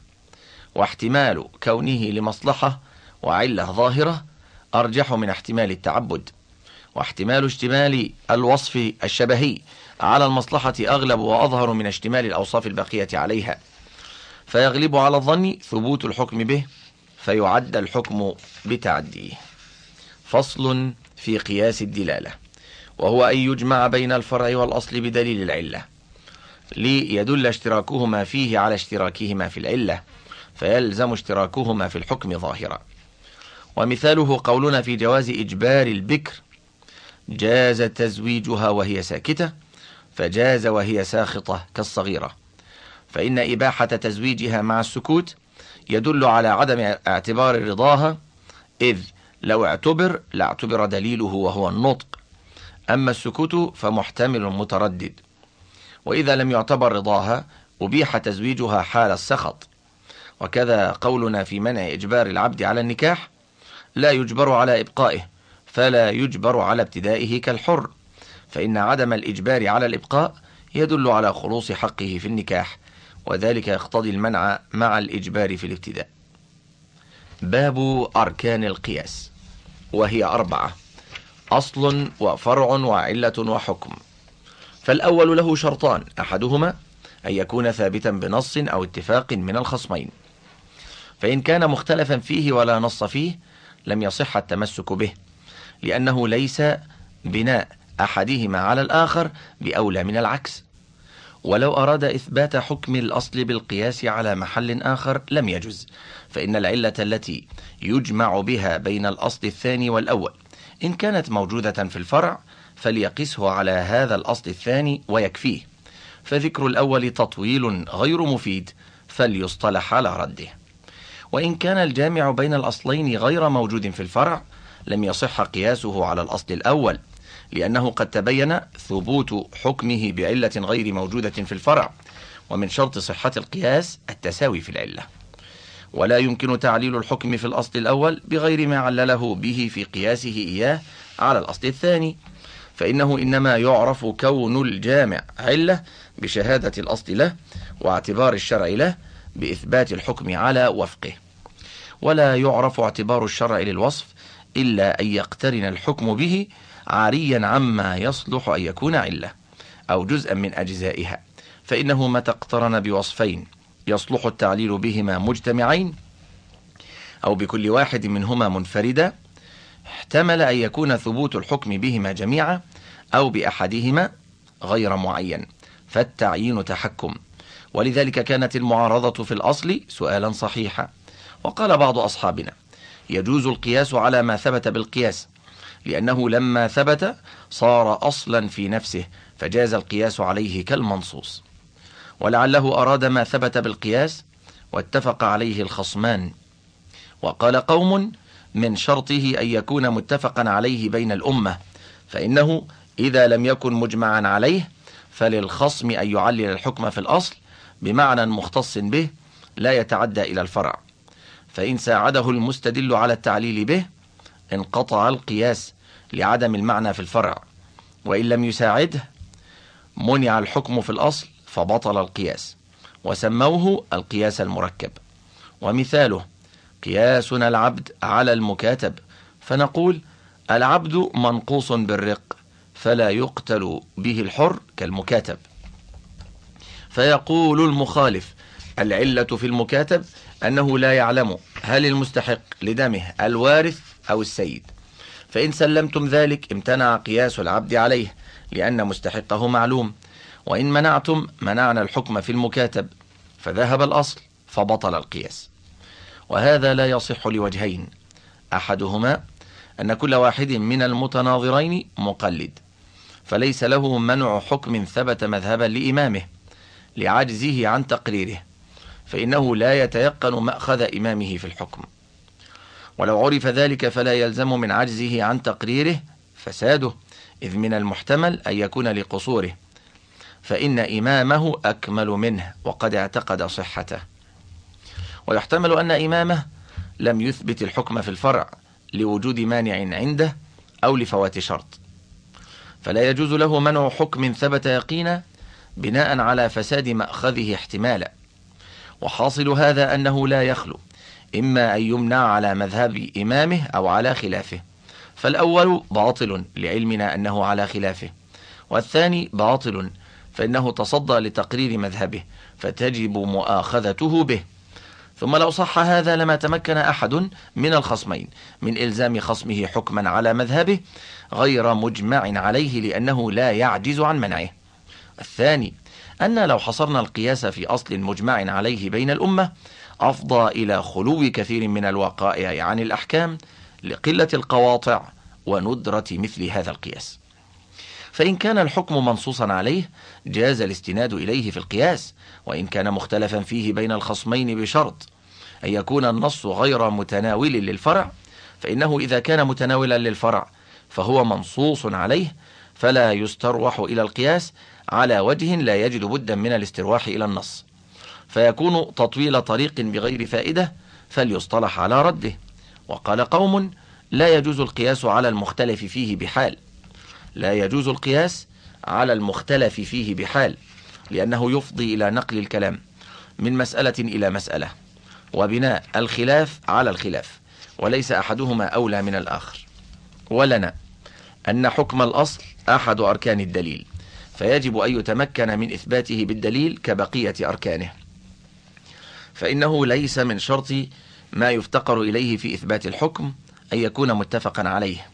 واحتمال كونه لمصلحة وعلة ظاهرة أرجح من احتمال التعبد. واحتمال اشتمال الوصف الشبهي على المصلحة أغلب وأظهر من اشتمال الأوصاف البقية عليها. فيغلب على الظن ثبوت الحكم به فيعد الحكم بتعديه. فصل في قياس الدلالة. وهو أن يجمع بين الفرع والأصل بدليل العلة. ليدل اشتراكهما فيه على اشتراكهما في العلة فيلزم اشتراكهما في الحكم ظاهرا. ومثاله قولنا في جواز إجبار البكر جاز تزويجها وهي ساكتة فجاز وهي ساخطة كالصغيرة. فإن إباحة تزويجها مع السكوت يدل على عدم اعتبار رضاها إذ لو اعتبر لاعتبر دليله وهو النطق. أما السكوت فمحتمل متردد. وإذا لم يعتبر رضاها أبيح تزويجها حال السخط. وكذا قولنا في منع إجبار العبد على النكاح لا يجبر على إبقائه فلا يجبر على ابتدائه كالحر. فإن عدم الإجبار على الإبقاء يدل على خلوص حقه في النكاح. وذلك يقتضي المنع مع الإجبار في الابتداء. باب أركان القياس وهي أربعة أصل وفرع وعلة وحكم. فالأول له شرطان أحدهما أن يكون ثابتا بنص أو اتفاق من الخصمين. فإن كان مختلفا فيه ولا نص فيه لم يصح التمسك به لأنه ليس بناء أحدهما على الآخر بأولى من العكس. ولو أراد إثبات حكم الأصل بالقياس على محل آخر لم يجز فإن العلة التي يجمع بها بين الأصل الثاني والأول إن كانت موجودة في الفرع فليقسه على هذا الأصل الثاني ويكفيه فذكر الأول تطويل غير مفيد فليصطلح على رده. وإن كان الجامع بين الأصلين غير موجود في الفرع لم يصح قياسه على الأصل الأول لأنه قد تبين ثبوت حكمه بعلة غير موجودة في الفرع ومن شرط صحة القياس التساوي في العلة. ولا يمكن تعليل الحكم في الأصل الأول بغير ما علله به في قياسه إياه على الأصل الثاني. فإنه إنما يعرف كون الجامع علة بشهادة الأصل له واعتبار الشرع له بإثبات الحكم على وفقه. ولا يعرف اعتبار الشرع للوصف إلا أن يقترن الحكم به عاريا عما يصلح أن يكون علة أو جزءا من أجزائها. فإنه متى اقترن بوصفين يصلح التعليل بهما مجتمعين أو بكل واحد منهما منفردا احتمل أن يكون ثبوت الحكم بهما جميعا أو بأحدهما غير معين. فالتعيين تحكم. ولذلك كانت المعارضة في الأصل سؤالا صحيحا. وقال بعض أصحابنا يجوز القياس على ما ثبت بالقياس. لأنه لما ثبت صار أصلا في نفسه فجاز القياس عليه كالمنصوص. ولعله أراد ما ثبت بالقياس واتفق عليه الخصمان. وقال قوم من شرطه أن يكون متفقا عليه بين الأمة فإنه إذا لم يكن مجمعا عليه فللخصم أن يعلل الحكم في الأصل بمعنى مختص به لا يتعدى إلى الفرع. فإن ساعده المستدل على التعليل به انقطع القياس لعدم المعنى في الفرع وإن لم يساعده منع الحكم في الأصل فبطل القياس وسموه القياس المركب. ومثاله قياسنا العبد على المكاتب فنقول العبد منقوص بالرق فلا يقتل به الحر كالمكاتب. فيقول المخالف العلة في المكاتب أنه لا يعلم هل المستحق لدمه الوارث أو السيد. فإن سلمتم ذلك امتنع قياس العبد عليه لأن مستحقه معلوم. وإن منعتم منعنا الحكم في المكاتب. فذهب الأصل فبطل القياس. وهذا لا يصح لوجهين. أحدهما أن كل واحد من المتناظرين مقلد. فليس له منع حكم ثبت مذهبا لإمامه لعجزه عن تقريره. فإنه لا يتيقن مأخذ إمامه في الحكم. ولو عرف ذلك فلا يلزم من عجزه عن تقريره فساده إذ من المحتمل أن يكون لقصوره. فإن إمامه أكمل منه وقد اعتقد صحته. ويحتمل أن إمامه لم يثبت الحكم في الفرع لوجود مانع عنده أو لفوات شرط. فلا يجوز له منع حكم ثبت يقينا بناء على فساد مأخذه احتمالا. وحاصل هذا أنه لا يخلو. إما أن يمنع على مذهب إمامه أو على خلافه. فالأول باطل لعلمنا أنه على خلافه. والثاني باطل فإنه تصدى لتقرير مذهبه فتجب مؤاخذته به. ثم لو صح هذا لما تمكن أحد من الخصمين من إلزام خصمه حكما على مذهبه غير مجمع عليه لأنه لا يعجز عن منعه. الثاني أن لو حصرنا القياس في أصل مجمع عليه بين الأمة أفضى إلى خلو كثير من الوقائع عن الأحكام لقلة القواطع وندرة مثل هذا القياس. فإن كان الحكم منصوصا عليه جاز الاستناد إليه في القياس وإن كان مختلفا فيه بين الخصمين بشرط أن يكون النص غير متناول للفرع فإنه إذا كان متناولا للفرع فهو منصوص عليه فلا يستروح إلى القياس على وجه لا يجد بدا من الاسترواح إلى النص. فيكون تطويل طريق بغير فائدة فليصطلح على رده. وقال قوم لا يجوز القياس على المختلف فيه بحال. لا يجوز القياس على المختلف فيه بحال لأنه يفضي إلى نقل الكلام من مسألة إلى مسألة وبناء الخلاف على الخلاف وليس أحدهما أولى من الآخر. ولنا أن حكم الأصل أحد أركان الدليل فيجب أن يتمكن من إثباته بالدليل كبقية أركانه. فإنه ليس من شرط ما يفتقر إليه في إثبات الحكم أن يكون متفقا عليه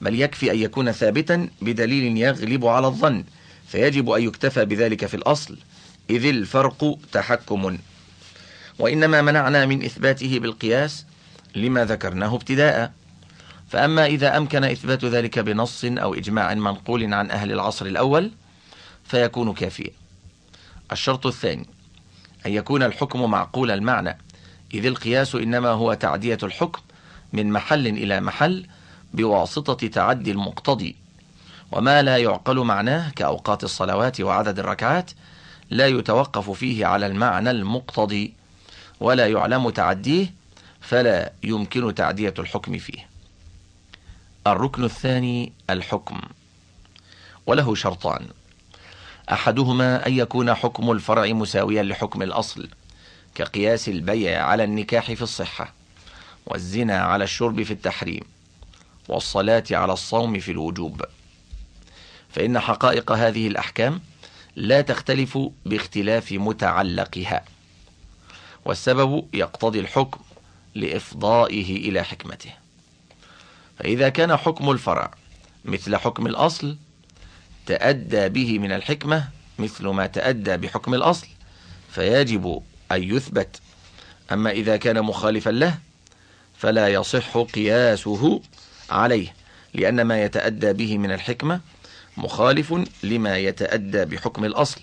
بل يكفي أن يكون ثابتا بدليل يغلب على الظن فيجب أن يكتفى بذلك في الأصل إذ الفرق تحكم. وإنما منعنا من إثباته بالقياس لما ذكرناه ابتداء. فأما إذا أمكن إثبات ذلك بنص أو إجماع منقول عن أهل العصر الأول فيكون كافيا. الشرط الثاني أن يكون الحكم معقول المعنى. إذ القياس إنما هو تعدية الحكم من محل إلى محل بواسطة تعدي المقتضي. وما لا يعقل معناه كأوقات الصلوات وعدد الركعات لا يتوقف فيه على المعنى المقتضي ولا يعلم تعديه فلا يمكن تعدية الحكم فيه. الركن الثاني الحكم وله شرطان. أحدهما أن يكون حكم الفرع مساويا لحكم الأصل كقياس البيع على النكاح في الصحة والزنا على الشرب في التحريم والصلاة على الصوم في الوجوب. فإن حقائق هذه الأحكام لا تختلف باختلاف متعلقها والسبب يقتضي الحكم لإفضائه إلى حكمته. فإذا كان حكم الفرع مثل حكم الأصل تأدى به من الحكمة مثل ما تأدى بحكم الأصل فيجب أن يثبت. أما إذا كان مخالفا له فلا يصح قياسه عليه لأن ما يتأدى به من الحكمة مخالف لما يتأدى بحكم الأصل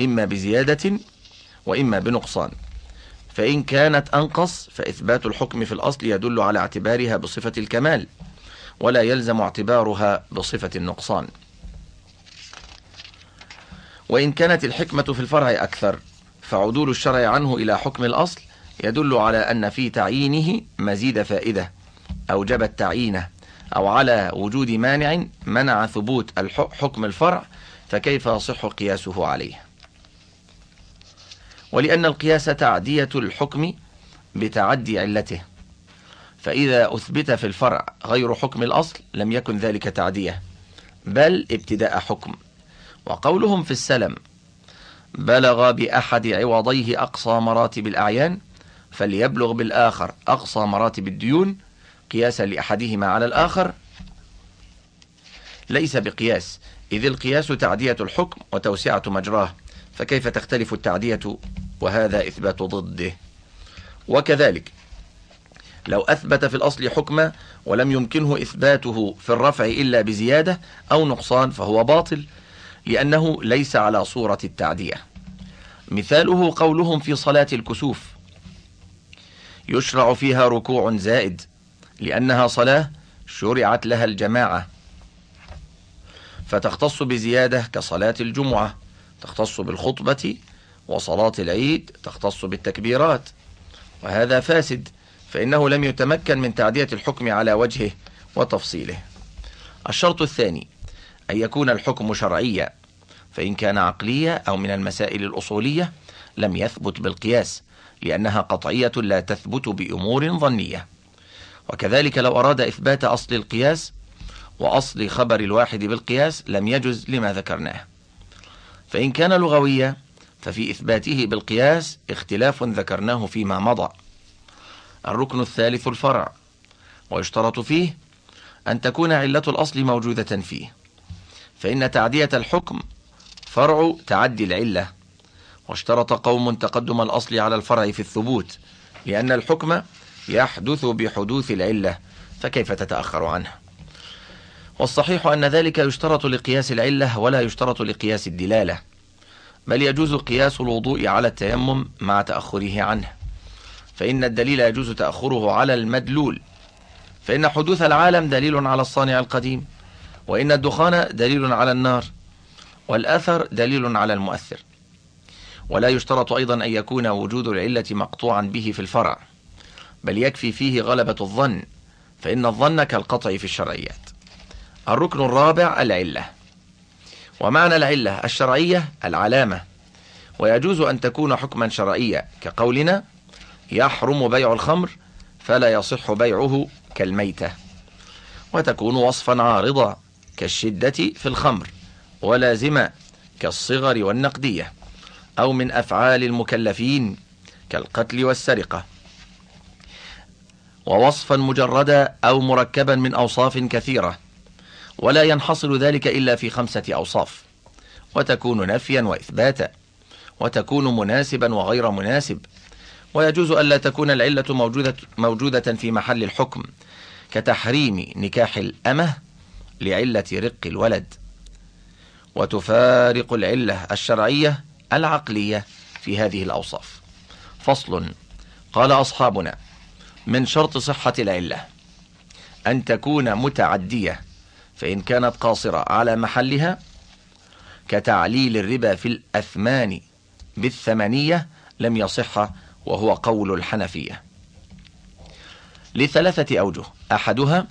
إما بزيادة وإما بنقصان. فإن كانت أنقص فإثبات الحكم في الأصل يدل على اعتبارها بصفة الكمال ولا يلزم اعتبارها بصفة النقصان. وإن كانت الحكمة في الفرع أكثر فعدول الشرع عنه إلى حكم الأصل يدل على أن في تعيينه مزيد فائدة أوجبت تعيينه أو على وجود مانع منع ثبوت حكم الفرع فكيف يصح قياسه عليه؟ ولأن القياس تعدية الحكم بتعدي علته فإذا أثبت في الفرع غير حكم الأصل لم يكن ذلك تعدية بل ابتداء حكم. وقولهم في السلم. بلغ بأحد عوضيه أقصى مراتب الأعيان فليبلغ بالآخر أقصى مراتب الديون قياسا لأحدهما على الآخر. ليس بقياس إذ القياس تعدية الحكم وتوسعة مجراه فكيف تختلف التعدية وهذا إثبات ضده؟ وكذلك لو أثبت في الأصل حكما ولم يمكنه إثباته في الرفع إلا بزيادة أو نقصان فهو باطل لأنه ليس على صورة التعدية. مثاله قولهم في صلاة الكسوف. يشرع فيها ركوع زائد لأنها صلاة شرعت لها الجماعة. فتختص بزيادة كصلاة الجمعة تختص بالخطبة وصلاة العيد تختص بالتكبيرات. وهذا فاسد فإنه لم يتمكن من تعدية الحكم على وجهه وتفصيله. الشرط الثاني أن يكون الحكم شرعيا فإن كان عقليا أو من المسائل الأصولية لم يثبت بالقياس لأنها قطعية لا تثبت بأمور ظنية. وكذلك لو أراد إثبات أصل القياس وأصل خبر الواحد بالقياس لم يجز لما ذكرناه. فإن كان لغويا ففي إثباته بالقياس اختلاف ذكرناه فيما مضى. الركن الثالث الفرع ويشترط فيه أن تكون علة الأصل موجودة فيه. فإن تعدية الحكم فرع تعدي العلة واشترط قوم تقدم الأصل على الفرع في الثبوت لأن الحكم يحدث بحدوث العلة فكيف تتأخر عنه؟ والصحيح أن ذلك يشترط لقياس العلة ولا يشترط لقياس الدلالة بل يجوز قياس الوضوء على التيمم مع تأخره عنه. فإن الدليل يجوز تأخره على المدلول فإن حدوث العالم دليل على الصانع القديم. وإن الدخان دليل على النار والأثر دليل على المؤثر. ولا يشترط أيضا أن يكون وجود العلة مقطوعا به في الفرع بل يكفي فيه غلبة الظن فإن الظن كالقطع في الشرعيات. الركن الرابع العلة. ومعنى العلة الشرعية العلامة. ويجوز أن تكون حكما شرعيا كقولنا يحرم بيع الخمر فلا يصح بيعه كالميتة وتكون وصفا عارضا. كالشدة في الخمر ولازمة كالصغر والنقدية أو من أفعال المكلفين كالقتل والسرقة. ووصفا مجردا أو مركبا من أوصاف كثيرة ولا ينحصر ذلك إلا في خمسة أوصاف وتكون نفيا وإثباتا وتكون مناسبا وغير مناسب. ويجوز ألا تكون العلة موجودة, موجودة في محل الحكم كتحريم نكاح الأمة لعلة رق الولد. وتفارق العلة الشرعية العقلية في هذه الأوصاف. فصل قال أصحابنا من شرط صحة العلة أن تكون متعدية فإن كانت قاصرة على محلها كتعليل الربا في الأثمان بالثمانية لم يصح وهو قول الحنفية. لثلاثة أوجه أحدها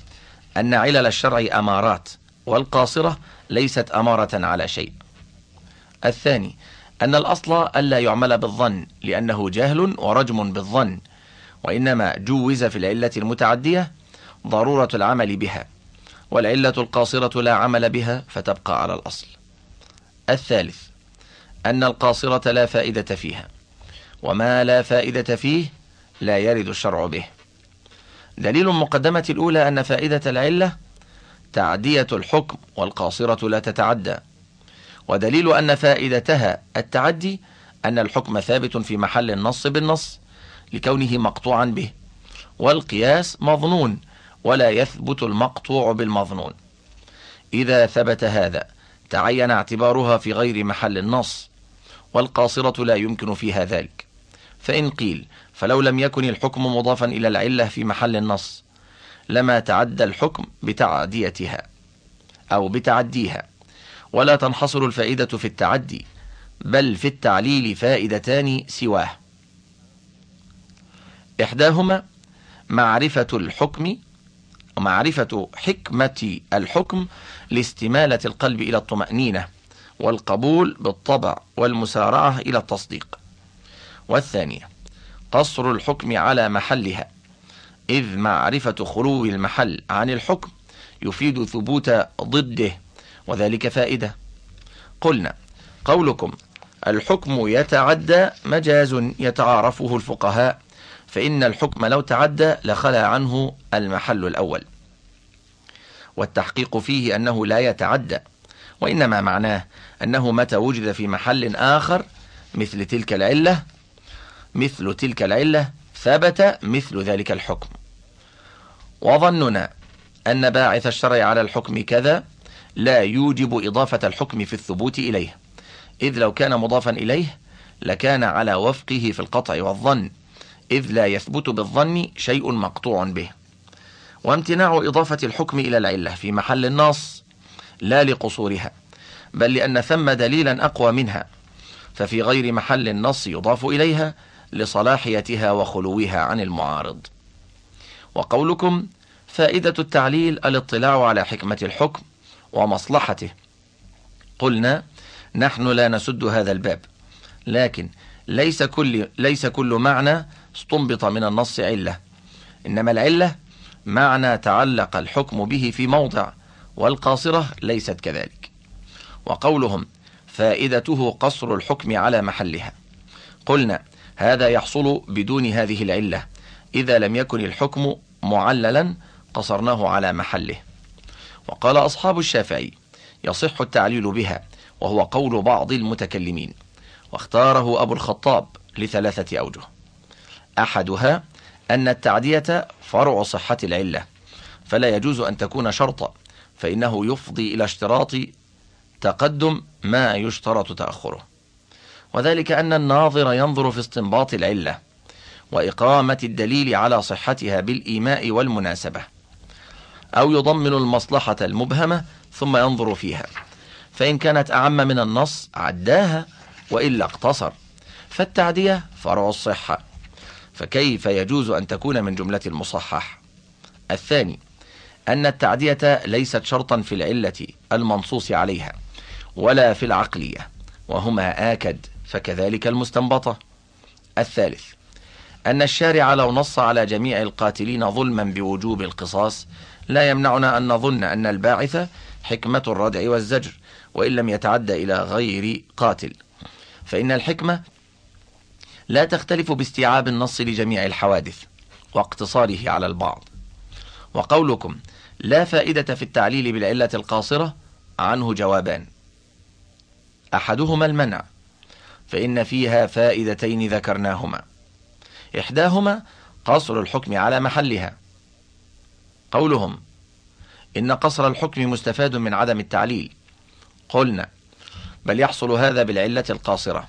أن علل الشرع أمارات والقاصرة ليست أمارة على شيء. الثاني أن الأصل ألا يعمل بالظن لأنه جهل ورجم بالظن وإنما جوز في العلة المتعدية ضرورة العمل بها والعلة القاصرة لا عمل بها فتبقى على الأصل. الثالث أن القاصرة لا فائدة فيها وما لا فائدة فيه لا يرد الشرع به. دليل المقدمة الأولى أن فائدة العلة تعدية الحكم والقاصرة لا تتعدى. ودليل أن فائدتها التعدي أن الحكم ثابت في محل النص بالنص لكونه مقطوعا به. والقياس مظنون ولا يثبت المقطوع بالمظنون. إذا ثبت هذا تعين اعتبارها في غير محل النص والقاصرة لا يمكن فيها ذلك. فإن قيل فلو لم يكن الحكم مضافا إلى العلة في محل النص لما تعدى الحكم بتعديتها أو بتعديها. ولا تنحصر الفائدة في التعدي بل في التعليل فائدتان سواه. إحداهما معرفة الحكم ومعرفة حكمة الحكم لاستمالة القلب إلى الطمأنينة والقبول بالطبع والمسارعة إلى التصديق. والثانية قصر الحكم على محلها. إذ معرفة خلو المحل عن الحكم يفيد ثبوت ضده وذلك فائدة. قلنا قولكم الحكم يتعدى مجاز يتعارفه الفقهاء فإن الحكم لو تعدى لخلى عنه المحل الأول. والتحقيق فيه أنه لا يتعدى وإنما معناه أنه متى وجد في محل آخر مثل تلك العلة مثل تلك العلة ثبت مثل ذلك الحكم. وظننا أن باعث الشرع على الحكم كذا لا يوجب إضافة الحكم في الثبوت إليه. إذ لو كان مضافا إليه لكان على وفقه في القطع والظن إذ لا يثبت بالظن شيء مقطوع به. وامتناع إضافة الحكم إلى العلة في محل النص لا لقصورها بل لأن ثم دليلا أقوى منها ففي غير محل النص يضاف إليها لصلاحيتها وخلوها عن المعارض. وقولكم فائدة التعليل الاطلاع على حكمة الحكم ومصلحته. قلنا نحن لا نسد هذا الباب لكن ليس كل ليس كل معنى استنبط من النص علة. إنما العلة معنى تعلق الحكم به في موضع والقاصرة ليست كذلك. وقولهم فائدته قصر الحكم على محلها. قلنا هذا يحصل بدون هذه العلة. إذا لم يكن الحكم معللا قصرناه على محله. وقال أصحاب الشافعي يصح التعليل بها وهو قول بعض المتكلمين. واختاره أبو الخطاب لثلاثة أوجه. أحدها أن التعدية فرع صحة العلة فلا يجوز أن تكون شرطا فإنه يفضي إلى اشتراط تقدم ما يشترط تأخره. وذلك أن الناظر ينظر في استنباط العلة وإقامة الدليل على صحتها بالإيماء والمناسبة أو يضمن المصلحة المبهمة ثم ينظر فيها فإن كانت أعم من النص عداها وإلا اقتصر فالتعدية فرع الصحة فكيف يجوز أن تكون من جملة المصحح؟ الثاني أن التعدية ليست شرطا في العلة المنصوص عليها ولا في العقلية وهما آكد فكذلك المستنبطة. الثالث أن الشارع لو نص على جميع القاتلين ظلما بوجوب القصاص لا يمنعنا أن نظن أن الباعث حكمة الردع والزجر وإن لم يتعدى إلى غير قاتل. فإن الحكمة لا تختلف باستيعاب النص لجميع الحوادث واقتصاره على البعض. وقولكم لا فائدة في التعليل بالعلة القاصرة عنه جوابان. أحدهما المنع فإن فيها فائدتين ذكرناهما. إحداهما قصر الحكم على محلها. قولهم إن قصر الحكم مستفاد من عدم التعليل. قلنا بل يحصل هذا بالعلة القاصرة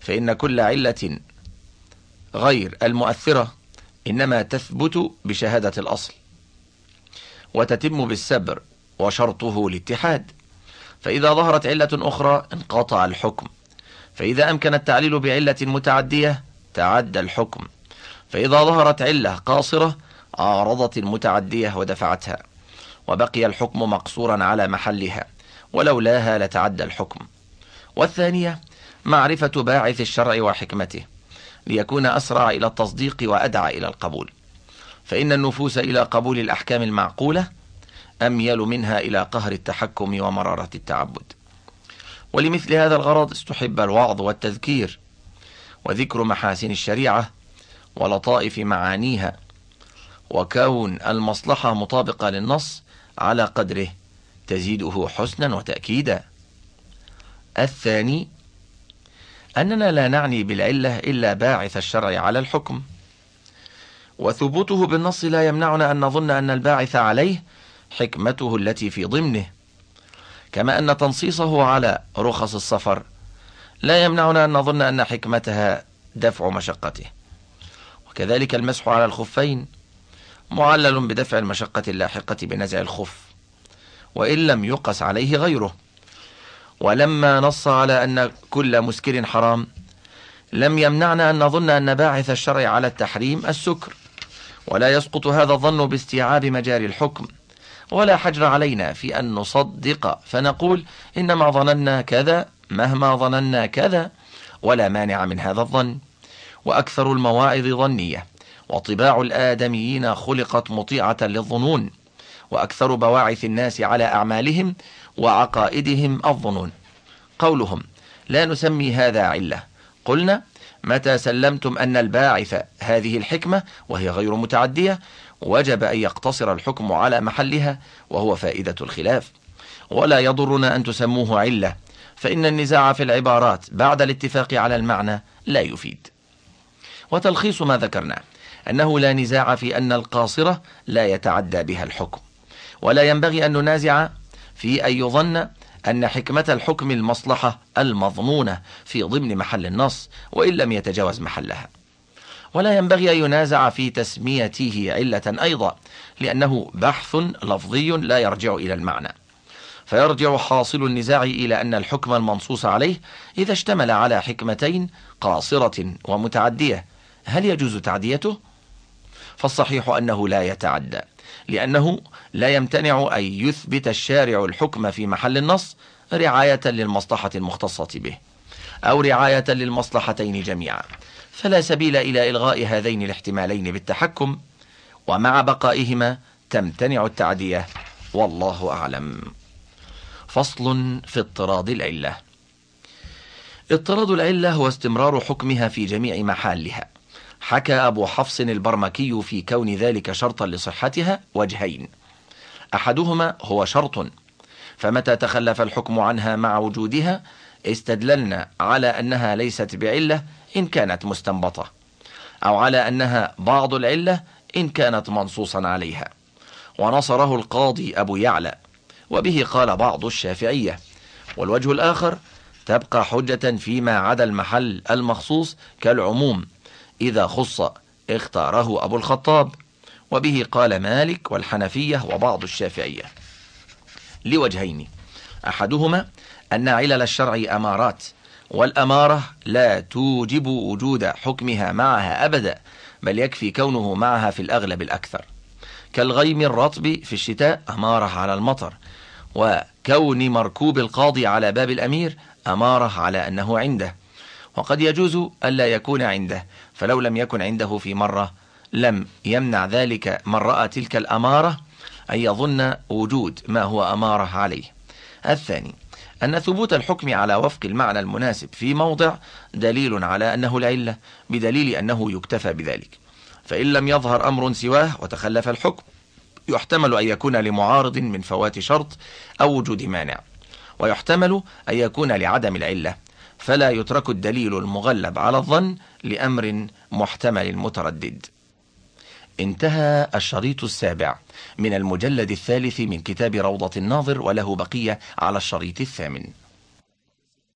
فإن كل علة غير المؤثرة إنما تثبت بشهادة الأصل. وتتم بالسبر وشرطه الاتحاد. فإذا ظهرت علة أخرى انقطع الحكم. فإذا أمكن التعليل بعلة متعدية تعدى الحكم. فإذا ظهرت علة قاصرة عارضت المتعدية ودفعتها. وبقي الحكم مقصورا على محلها. ولولاها لتعدى الحكم. والثانية معرفة باعث الشرع وحكمته. ليكون أسرع إلى التصديق وأدعى إلى القبول. فإن النفوس إلى قبول الأحكام المعقولة أميل منها إلى قهر التحكم ومرارة التعبد. ولمثل هذا الغرض استحب الوعظ والتذكير وذكر محاسن الشريعة ولطائف معانيها وكون المصلحة مطابقة للنص على قدره تزيده حسنا وتأكيدا. الثاني أننا لا نعني بالعلة إلا باعث الشرع على الحكم. وثبوته بالنص لا يمنعنا أن نظن أن الباعث عليه حكمته التي في ضمنه. كما أن تنصيصه على رخص السفر لا يمنعنا أن نظن أن حكمتها دفع مشقته. وكذلك المسح على الخفين معلل بدفع المشقة اللاحقة بنزع الخف وإن لم يقس عليه غيره. ولما نص على أن كل مسكر حرام لم يمنعنا أن نظن أن باعث الشرع على التحريم السكر. ولا يسقط هذا الظن باستيعاب مجاري الحكم. ولا حجر علينا في أن نصدق. فنقول إنما ظننا كذا مهما ظننا كذا ولا مانع من هذا الظن. وأكثر المواعظ ظنية. وطباع الآدميين خلقت مطيعة للظنون. وأكثر بواعث الناس على أعمالهم وعقائدهم الظنون. قولهم لا نسمي هذا علة. قلنا متى سلمتم أن الباعث هذه الحكمة وهي غير متعدية وجب أن يقتصر الحكم على محلها وهو فائدة الخلاف. ولا يضرنا أن تسموه علة فإن النزاع في العبارات بعد الاتفاق على المعنى لا يفيد. وتلخيص ما ذكرنا أنه لا نزاع في أن القاصرة لا يتعدى بها الحكم. ولا ينبغي أن ننازع في أن يظن أن حكمة الحكم المصلحة المضمونة في ضمن محل النص وإن لم يتجاوز محلها. ولا ينبغي أن ينازع في تسميته علة أيضا لأنه بحث لفظي لا يرجع إلى المعنى. فيرجع حاصل النزاع إلى أن الحكم المنصوص عليه إذا اشتمل على حكمتين قاصرة ومتعدية. هل يجوز تعديته؟ فالصحيح أنه لا يتعدى لأنه لا يمتنع أن يثبت الشارع الحكم في محل النص رعاية للمصلحة المختصة به أو رعاية للمصلحتين جميعا. فلا سبيل إلى إلغاء هذين الاحتمالين بالتحكم ومع بقائهما تمتنع التعدية والله أعلم. فصل في اضطراد العلة. اضطراد العلة هو استمرار حكمها في جميع محالها حكى أبو حفص البرمكي في كون ذلك شرطا لصحتها وجهين. أحدهما هو شرط فمتى تخلف الحكم عنها مع وجودها استدللنا على أنها ليست بعلة إن كانت مستنبطة أو على أنها بعض العلة إن كانت منصوصا عليها. ونصره القاضي أبو يعلى وبه قال بعض الشافعية. والوجه الآخر تبقى حجة فيما عدا المحل المخصوص كالعموم إذا خص اختاره أبو الخطاب. وبه قال مالك والحنفية وبعض الشافعية. لوجهين أحدهما أن علل الشرع أمارات والأمارة لا توجب وجود حكمها معها أبدا بل يكفي كونه معها في الأغلب الأكثر. كالغيم الرطب في الشتاء أمارة على المطر وكون مركوب القاضي على باب الأمير أمارة على أنه عنده. وقد يجوز ألا يكون عنده فلو لم يكن عنده في مرة لم يمنع ذلك من رأى تلك الأمارة أن يظن وجود ما هو أمارة عليه. الثاني أن ثبوت الحكم على وفق المعنى المناسب في موضع دليل على أنه العلة بدليل أنه يكتفى بذلك. فإن لم يظهر أمر سواه وتخلف الحكم يحتمل أن يكون لمعارض من فوات شرط أو وجود مانع. ويحتمل أن يكون لعدم العلة. فلا يترك الدليل المغلب على الظن لأمر محتمل متردد. انتهى الشريط السابع. من المجلد الثالث من كتاب روضة الناظر وله بقية على الشريط الثامن.